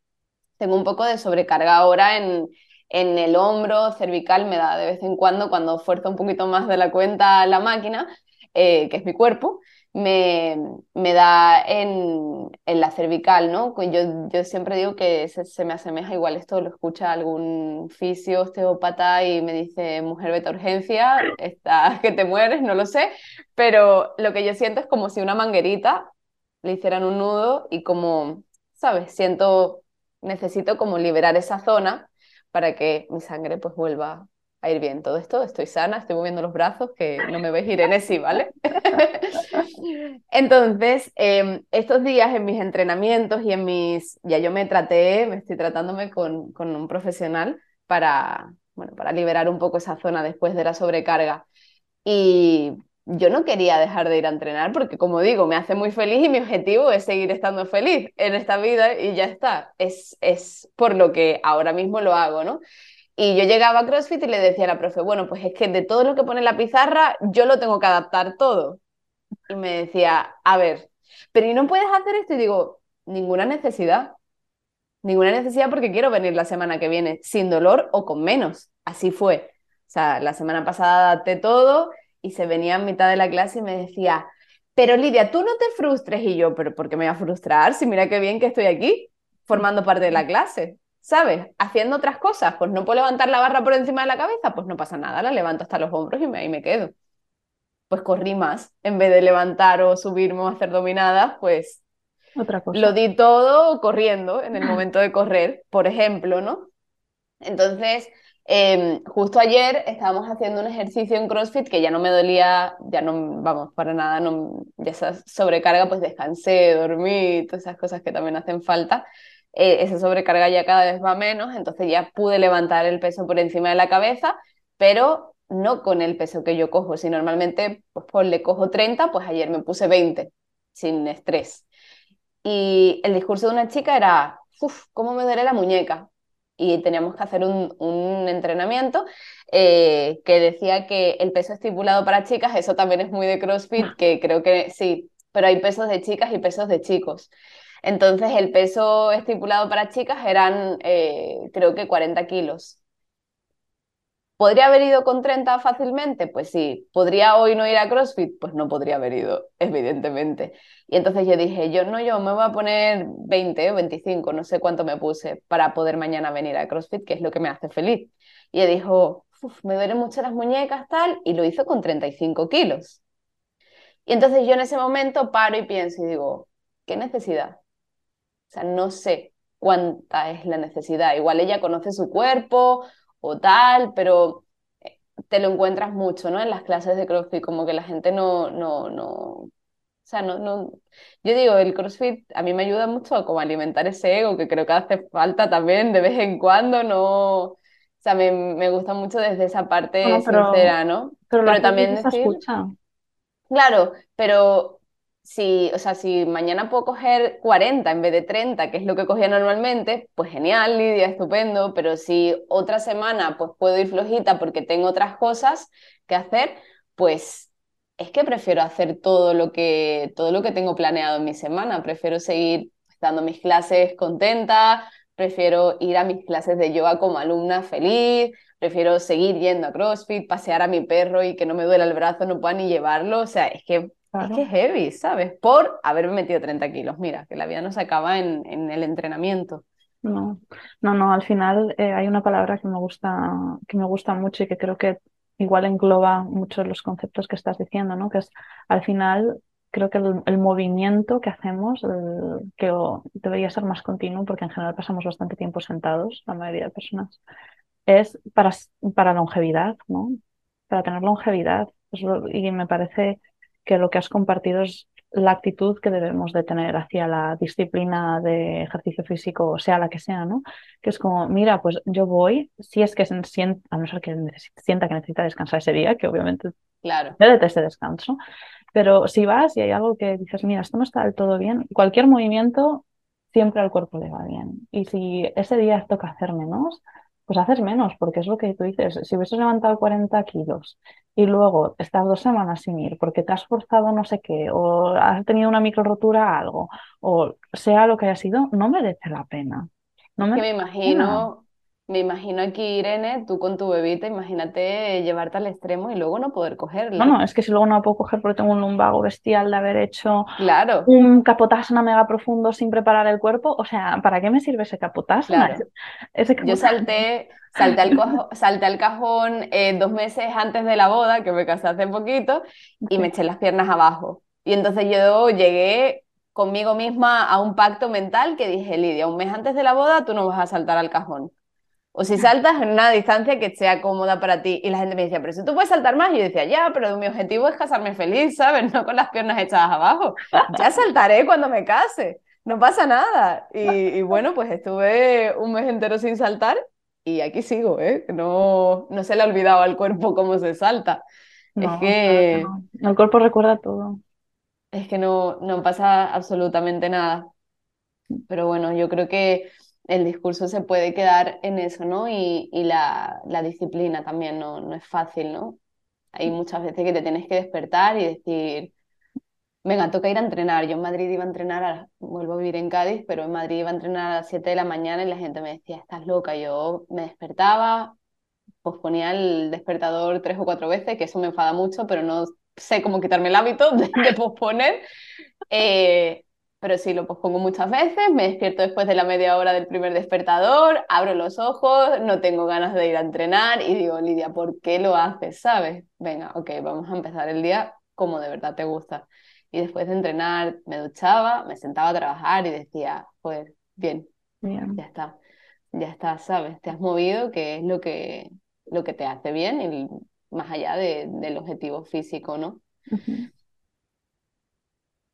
tengo un poco de sobrecarga ahora en, en el hombro cervical, me da de vez en cuando, cuando fuerza un poquito más de la cuenta la máquina, eh, que es mi cuerpo me, me da en, en, la cervical, ¿no? Yo, yo siempre digo que se, se, me asemeja, igual esto lo escucha algún fisio, osteópata y me dice, mujer, vete a urgencia, está, que te mueres, no lo sé, pero lo que yo siento es como si una manguerita le hicieran un nudo y como, ¿sabes? Siento, necesito como liberar esa zona para que mi sangre pues vuelva a ir bien. Todo esto, estoy sana, estoy moviendo los brazos, que no me veis Irene, sí, ¿vale? Entonces, em, estos días en mis entrenamientos y en mis, ya yo me traté, me estoy tratándome con, con un profesional para, bueno, para liberar un poco esa zona después de la sobrecarga. Y yo no quería dejar de ir a entrenar porque, como digo, me hace muy feliz y mi objetivo es seguir estando feliz en esta vida y ya está. Es, es por lo que ahora mismo lo hago, ¿no? Y yo llegaba a CrossFit y le decía a la profe, bueno, pues es que de todo lo que pone la pizarra, yo lo tengo que adaptar todo. Y me decía, a ver, pero ¿y no puedes hacer esto? Y digo, ninguna necesidad. ninguna necesidad porque quiero venir la semana que viene sin dolor o con menos. Así fue. O sea, la semana pasada adapté todo y se venía en mitad de la clase y me decía, pero Lidia, tú no te frustres. Y yo, pero ¿por qué me voy a frustrar? Si mira qué bien que estoy aquí, formando parte de la clase. ¿Sabes? Haciendo otras cosas. Pues no puedo levantar la barra por encima de la cabeza, pues no pasa nada, la levanto hasta los hombros y me, ahí me quedo. Pues corrí más. En vez de levantar o subirme o hacer dominadas, pues otra cosa. Lo di todo corriendo en el momento de correr, por ejemplo, ¿no? Entonces, em, justo ayer estábamos haciendo un ejercicio en CrossFit que ya no me dolía, ya no, vamos, para nada, no, ya esa sobrecarga, pues descansé, dormí, todas esas cosas que también hacen falta. Eh, esa sobrecarga ya cada vez va menos, entonces ya pude levantar el peso por encima de la cabeza, pero no con el peso que yo cojo. Si normalmente pues, le cojo 30, pues ayer me puse 20, sin estrés. Y el discurso de una chica era, uff, ¿cómo me duele la muñeca? Y teníamos que hacer un, un entrenamiento eh, que decía que el peso estipulado para chicas, eso también es muy de CrossFit, que creo que sí, pero hay pesos de chicas y pesos de chicos. Entonces el peso estipulado para chicas eran, eh, creo que 40 kilos. ¿Podría haber ido con 30 fácilmente? Pues sí. ¿Podría hoy no ir a CrossFit? Pues no podría haber ido, evidentemente. Y entonces yo dije, yo no, yo me voy a poner 20 o 25, no sé cuánto me puse, para poder mañana venir a CrossFit, que es lo que me hace feliz. Y ella dijo, me duelen mucho las muñecas, tal, y lo hizo con 35 kilos. Y entonces yo en ese momento paro y pienso y digo, ¿qué necesidad? O sea, no sé cuánta es la necesidad. Igual ella conoce su cuerpo o tal, pero eh, te lo encuentras mucho, ¿no? En las clases de CrossFit, como que la gente no, no, no, o sea, no, no, yo digo, el CrossFit a mí me ayuda mucho a como alimentar ese ego, que creo que hace falta también de vez en cuando, no, o sea, me, me gusta mucho desde esa parte sincera, ¿no? Pero, también decir, escucha. Claro, pero si, o sea, si mañana puedo coger 40 en vez de 30, que es lo que cogía normalmente, pues genial, Lidia, estupendo, pero si otra semana pues puedo ir flojita porque tengo otras cosas que hacer, pues es que prefiero hacer todo lo que, todo lo que tengo planeado en mi semana, prefiero seguir dando mis clases contenta, prefiero ir a mis clases de yoga como alumna feliz, prefiero seguir yendo a CrossFit, pasear a mi perro y que no me duela el brazo, no pueda ni llevarlo, o sea, es que es que heavy, ¿sabes? Por haberme metido 30 kilos. Mira, que la vida no se acaba en, en el entrenamiento. No, no, no, al final eh, hay una palabra que me gusta, que me gusta mucho y que creo que igual engloba muchos los conceptos que estás diciendo, ¿no? Que es al final creo que el, movimiento que hacemos, que debería ser más continuo, porque en general pasamos bastante tiempo sentados, la mayoría de personas, es para, para longevidad, ¿no? Para tener longevidad. y me parece que lo que has compartido es la actitud que debemos de tener hacia la disciplina de ejercicio físico, sea la que sea, ¿no? Que es como, mira, pues yo voy, si es que sienta, a no ser que sienta que necesita descansar ese día, que obviamente claro. de ese descanso, pero si vas y hay algo que dices, mira, esto no está del todo bien, cualquier movimiento siempre al cuerpo le va bien. Y si ese día toca hacer menos, pues haces menos, porque es lo que tú dices. Si hubieses levantado 40 kilos y luego estás dos semanas sin ir porque te has forzado no sé qué, o has tenido una micro rotura algo, o sea lo que haya sido, no merece la pena. No me imagino, me imagino aquí, Irene, tú con tu bebita, imagínate llevarte al extremo y luego no poder cogerla. No, no, es que si luego no puedo coger porque tengo un lumbago bestial de haber hecho claro. un capotasana mega profundo sin preparar el cuerpo, o sea, ¿para qué me sirve ese capotasana? Yo salté, salté, al, salté al cajón eh, dos meses antes de la boda, que me casé hace poquito, y me eché las piernas abajo. Y entonces yo llegué conmigo misma a un pacto mental que dije, Lidia, un mes antes de la boda tú no vas a saltar al cajón. O si saltas en una distancia que sea cómoda para ti. Y la gente me decía, pero si tú puedes saltar más. Y yo decía, ya, pero mi objetivo es casarme feliz, ¿sabes? No con las piernas echadas abajo. Ya saltaré cuando me case. No pasa nada. Y, bueno, pues estuve un mes entero sin saltar y aquí sigo, ¿eh? No, no se le ha olvidado al cuerpo cómo se salta. es que... El cuerpo recuerda todo. Es que no, no pasa absolutamente nada. Pero bueno, yo creo que el discurso se puede quedar en eso, ¿no? Y, la, disciplina también no, no es fácil, ¿no? Hay muchas veces que te tienes que despertar y decir, venga, toca ir a entrenar. Yo en Madrid iba a entrenar, vuelvo a vivir en Cádiz, pero en Madrid iba a entrenar a las 7 de la mañana y la gente me decía, estás loca. Yo me despertaba, posponía el despertador tres o cuatro veces, que eso me enfada mucho, pero no sé cómo quitarme el hábito de, posponer. Eh, pero sí, lo pospongo muchas veces, me despierto después de la media hora del primer despertador, abro los ojos, no tengo ganas de ir a entrenar y digo, Lidia, ¿por qué lo haces? ¿Sabes? Venga, ok, vamos a empezar el día como de verdad te gusta. Y después de entrenar me duchaba, me sentaba a trabajar y decía, pues bien, bien. ya está, ya está, ¿sabes? Te has movido, que es lo que, lo que te hace bien, y más allá de, del objetivo físico, ¿no?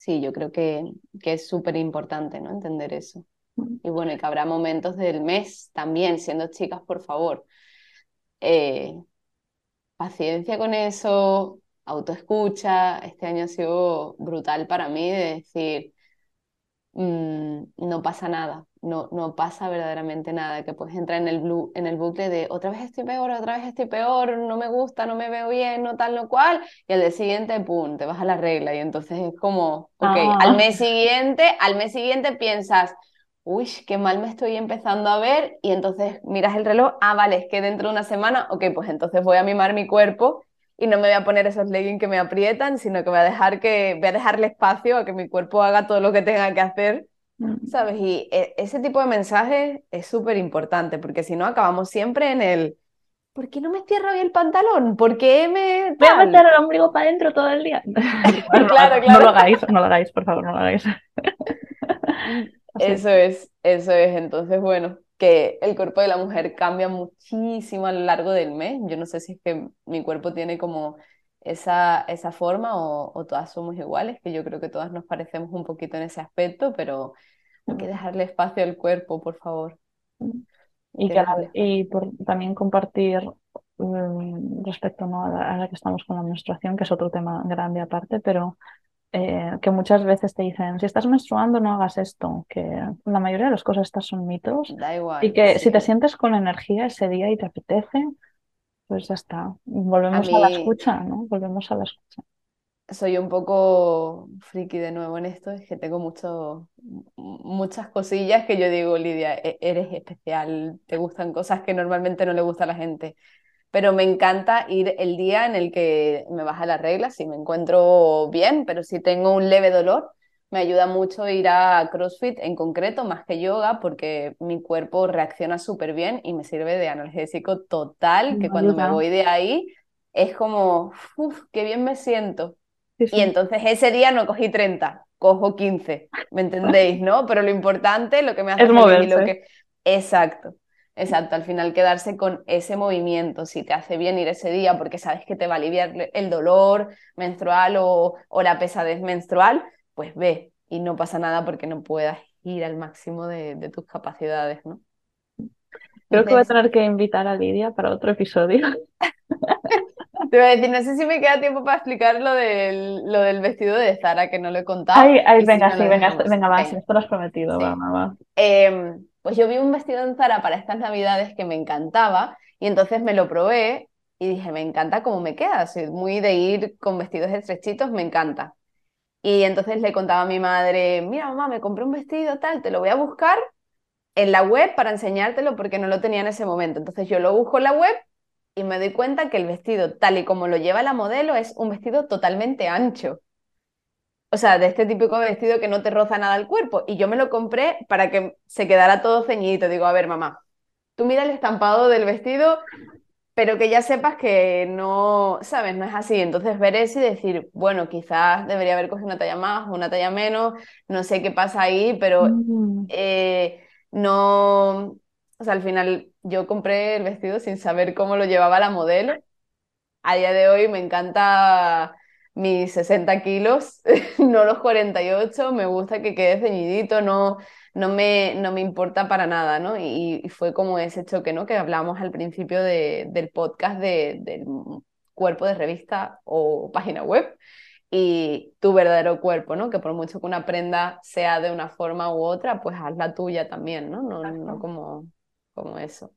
Sí, yo creo que, que es súper importante, ¿no? Entender eso. Y bueno, y que habrá momentos del mes también, siendo chicas, por favor. Eh, paciencia con eso, autoescucha. Este año ha sido brutal para mí de decir, mm, no pasa nada, no, no pasa verdaderamente nada, que puedes entrar en el, en el bucle de otra vez estoy peor, otra vez estoy peor, no me gusta, no me veo bien, no tal, no cual, y al día siguiente, pum, te vas a la regla y entonces es como, ok, al ah. mes siguiente, al mes siguiente piensas, uy, qué mal me estoy empezando a ver y entonces miras el reloj, ah, vale, es que dentro de una semana, ok, pues entonces voy a mimar mi cuerpo y no me voy a poner esos leggings que me aprietan, sino que voy a dejar que voy a dejarle espacio a que mi cuerpo haga todo lo que tenga que hacer ¿sabes? Y e, ese tipo de mensaje es súper importante, porque si no acabamos siempre en el, ¿por qué no me cierro bien el pantalón? ¿Por qué me...? Voy a meter el ombligo para adentro todo el día. claro, claro. No lo hagáis, no lo hagáis, por favor, no lo hagáis. eso es, eso es. Entonces, bueno, que el cuerpo de la mujer cambia muchísimo a lo largo del mes. Yo no sé si es que mi cuerpo tiene como esa, esa forma o, o, todas somos iguales, que yo creo que todas nos parecemos un poquito en ese aspecto, pero hay que dejarle espacio al cuerpo, por favor. Y, que y por, también compartir mm, respecto ¿no? a, la, que estamos con la menstruación, que es otro tema grande aparte, pero eh, que muchas veces te dicen, si estás menstruando no hagas esto, que la mayoría de las cosas estas son mitos. Da igual. Y que si te sientes con energía ese día y te apetece, pues ya está. Volvemos a, la escucha, ¿no? Volvemos a la escucha. Soy un poco friki de nuevo en esto, es que tengo mucho, muchas cosillas que yo digo, Lidia, e-, eres especial, te gustan cosas que normalmente no le gusta a la gente. Pero me encanta ir el día en el que me baja la regla, si me encuentro bien, pero si tengo un leve dolor, me ayuda mucho ir a CrossFit en concreto, más que yoga, porque mi cuerpo reacciona súper bien y me sirve de analgésico total, que cuando me voy de ahí es como, uff, qué bien me siento. Y entonces ese día no cogí 30, cojo 15, ¿me entendéis, no? Pero lo importante, lo que me hace es feliz lo que... Exacto, exacto, al final quedarse con ese movimiento, si te hace bien ir ese día porque sabes que te va a aliviar el dolor menstrual o, o la pesadez menstrual, pues ve y no pasa nada porque no puedas ir al máximo de, tus capacidades, ¿no? Creo que voy a tener que invitar a Lidia para otro episodio. Te voy a decir, no sé si me queda tiempo para explicar lo del, lo del vestido de Zara, que no lo he contado. Ay, venga, sí, venga, venga, va, esto lo has prometido, em, pues yo vi un vestido en Zara para estas navidades que me encantaba y entonces me lo probé y dije, me encanta cómo me queda, soy muy de ir con vestidos estrechitos, me encanta. Y entonces le contaba a mi madre, mira mamá, me compré un vestido tal, te lo voy a buscar en la web para enseñártelo porque no lo tenía en ese momento. Entonces yo lo busco en la web y me doy cuenta que el vestido, tal y como lo lleva la modelo, es un vestido totalmente ancho. O sea, de este típico vestido que no te roza nada el cuerpo. Y yo me lo compré para que se quedara todo ceñidito. Digo, a ver, mamá, tú mira el estampado del vestido pero que ya sepas que no, ¿sabes? No es así. Entonces ver eso y decir, bueno, quizás debería haber cogido una talla más o una talla menos, no sé qué pasa ahí, pero mm. eh, no, o sea, al final yo compré el vestido sin saber cómo lo llevaba la modelo. A día de hoy me encanta mis 60 kilos, no los 48, me gusta que quede ceñidito, no, no me, no me importa para nada, ¿no? Y, fue como ese choque, ¿no? Que hablamos al principio de, del podcast de, del cuerpo de revista o página web y tu verdadero cuerpo, ¿no? Que por mucho que una prenda sea de una forma u otra, pues haz la tuya también, ¿no? No, no como, como eso.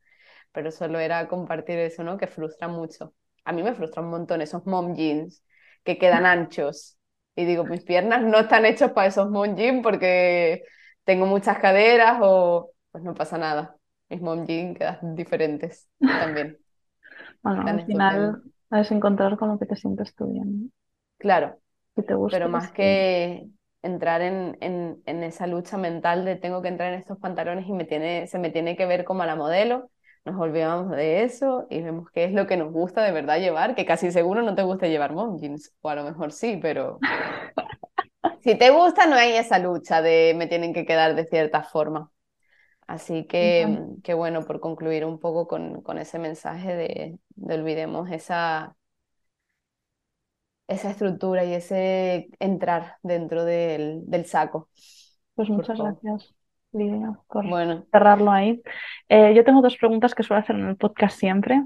Pero solo era compartir eso, ¿no? Que frustra mucho. A mí me frustra un montón esos mom jeans que quedan anchos y digo, mis piernas no están hechas para esos mom jeans porque tengo muchas caderas o pues no pasa nada. Mis mom jeans quedan diferentes también. bueno, al final debes encontrar con lo que te sientes tú bien. Claro. te gusta, pero más que entrar en, en, en, esa lucha mental de tengo que entrar en estos pantalones y me tiene, se me tiene que ver como a la modelo, nos olvidamos de eso y vemos qué es lo que nos gusta de verdad llevar, que casi seguro no te gusta llevar mom jeans, o a lo mejor sí, pero si te gusta no hay esa lucha de me tienen que quedar de cierta forma. Así que, que bueno, por concluir un poco con, con ese mensaje de, de olvidemos esa, esa estructura y ese entrar dentro del, del saco. Pues muchas gracias. Lidia, por bueno. cerrarlo ahí. Eh, yo tengo dos preguntas que suelo hacer en el podcast siempre.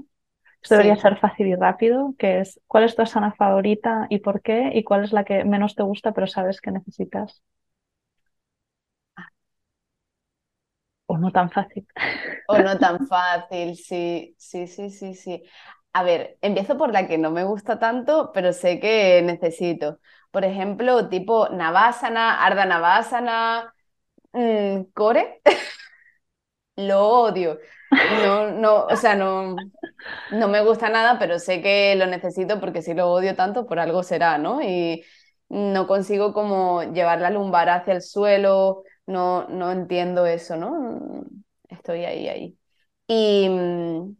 Esto debería ser fácil y rápido, que es ¿cuál es tu asana favorita y por qué? ¿Y cuál es la que menos te gusta pero sabes que necesitas? O no tan fácil. O no tan fácil, sí, sí, sí, sí, sí. A ver, empiezo por la que no me gusta tanto, pero sé que necesito. Por ejemplo, tipo Navasana, Arda Navasana, Mm, core, lo odio. No, no, o sea, no, no me gusta nada, pero sé que lo necesito porque si lo odio tanto, por algo será, ¿no? Y no consigo como llevar la lumbar hacia el suelo, no, no entiendo eso, ¿no? Estoy ahí, ahí. Y mm,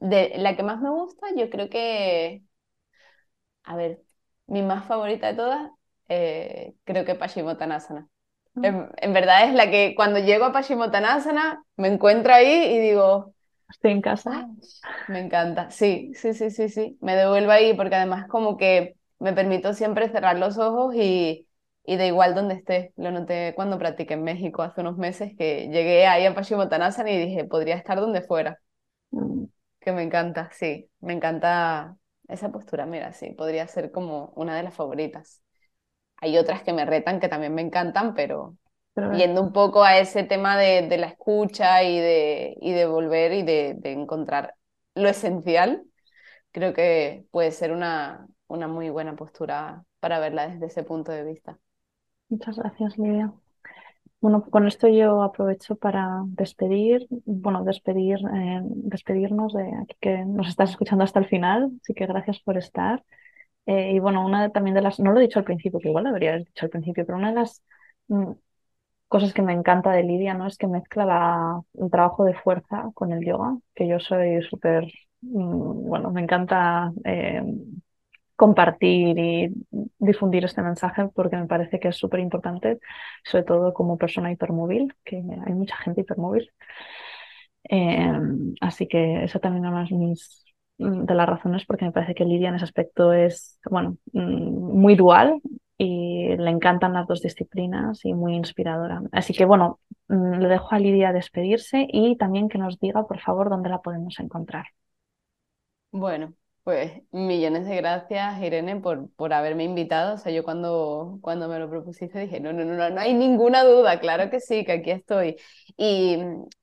de la que más me gusta, yo creo que, a ver, mi más favorita de todas, eh, creo que Paschimottanasana. En, verdad es la que cuando llego a Paschimottanasana me encuentro ahí y digo... Estoy en casa. me encanta. Sí, sí, sí, sí, sí. Me devuelvo ahí porque además como que me permito siempre cerrar los ojos y, y da igual donde esté. Lo noté cuando practiqué en México hace unos meses que llegué ahí a Paschimottanasana y dije, podría estar donde fuera. Mm. Que me encanta, sí. Me encanta esa postura. Mira, sí, podría ser como una de las favoritas. Hay otras que me retan que también me encantan, pero, yendo un poco a ese tema de, de la escucha y de, y de volver y de, de, encontrar lo esencial, creo que puede ser una, una muy buena postura para verla desde ese punto de vista. Muchas gracias, Lidia. Bueno, con esto yo aprovecho para despedir, bueno, despedir, eh, despedirnos de aquí que nos estás escuchando hasta el final, así que gracias por estar. Eh, y bueno, una también de las, no lo he dicho al principio, que igual lo debería haber dicho al principio, pero una de las mm, cosas que me encanta de Lidia, ¿no? Es que mezcla el trabajo de fuerza con el yoga, que yo soy súper, mm, bueno, me encanta eh, compartir y difundir este mensaje porque me parece que es súper importante, sobre todo como persona hipermóvil, que hay mucha gente hipermóvil. Eh, así que eso también es una de mis de las razones porque me parece que Lidia en ese aspecto es, bueno, mm, muy dual y le encantan las dos disciplinas y muy inspiradora. Así que bueno, mm, le dejo a Lidia despedirse y también que nos diga, por favor, dónde la podemos encontrar. Bueno, pues millones de gracias, Irene, por, por haberme invitado. O sea, yo cuando, cuando me lo propusiste dije, no, no, no, no hay ninguna duda, claro que sí, que aquí estoy. Y,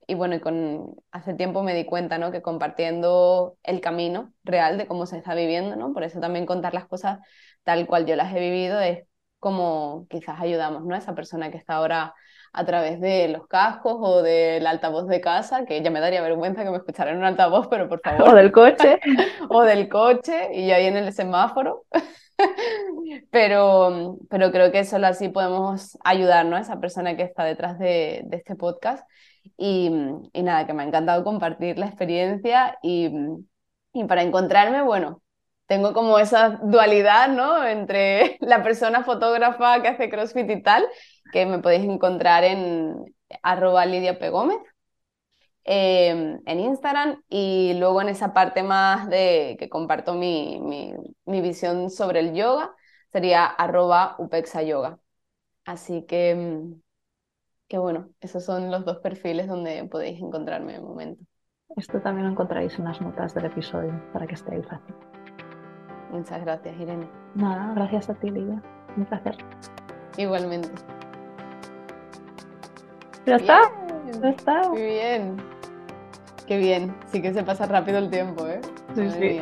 y bueno, con, hace tiempo me di cuenta, ¿no? Que compartiendo el camino real de cómo se está viviendo, ¿no? Por eso también contar las cosas tal cual yo las he vivido es como quizás ayudamos, ¿no? A esa persona que está ahora a través de los cascos o del altavoz de casa, que ya me daría vergüenza que me escuchara en un altavoz, pero por favor. O del coche. o del coche y ahí en el semáforo. pero, pero creo que solo así podemos ayudar a esa persona que está detrás de, de este podcast. Y, y, nada, que me ha encantado compartir la experiencia y, y para encontrarme, bueno, tengo como esa dualidad, ¿no? Entre la persona fotógrafa que hace CrossFit y tal, que me podéis encontrar en arroba Lidia P. Gómez, em, en Instagram y luego en esa parte más de que comparto mi, mi, mi visión sobre el yoga sería arroba upexa yoga. Así que, em, que bueno, esos son los dos perfiles donde podéis encontrarme de momento. Esto también lo encontraréis en las notas del episodio para que esté ahí fácil. Muchas gracias, Irene. Nada, gracias a ti, Lidia. Un placer. Igualmente. Ya está. Ya está. Muy bien. Qué bien. Sí que se pasa rápido el tiempo, ¿eh? Sí, sí.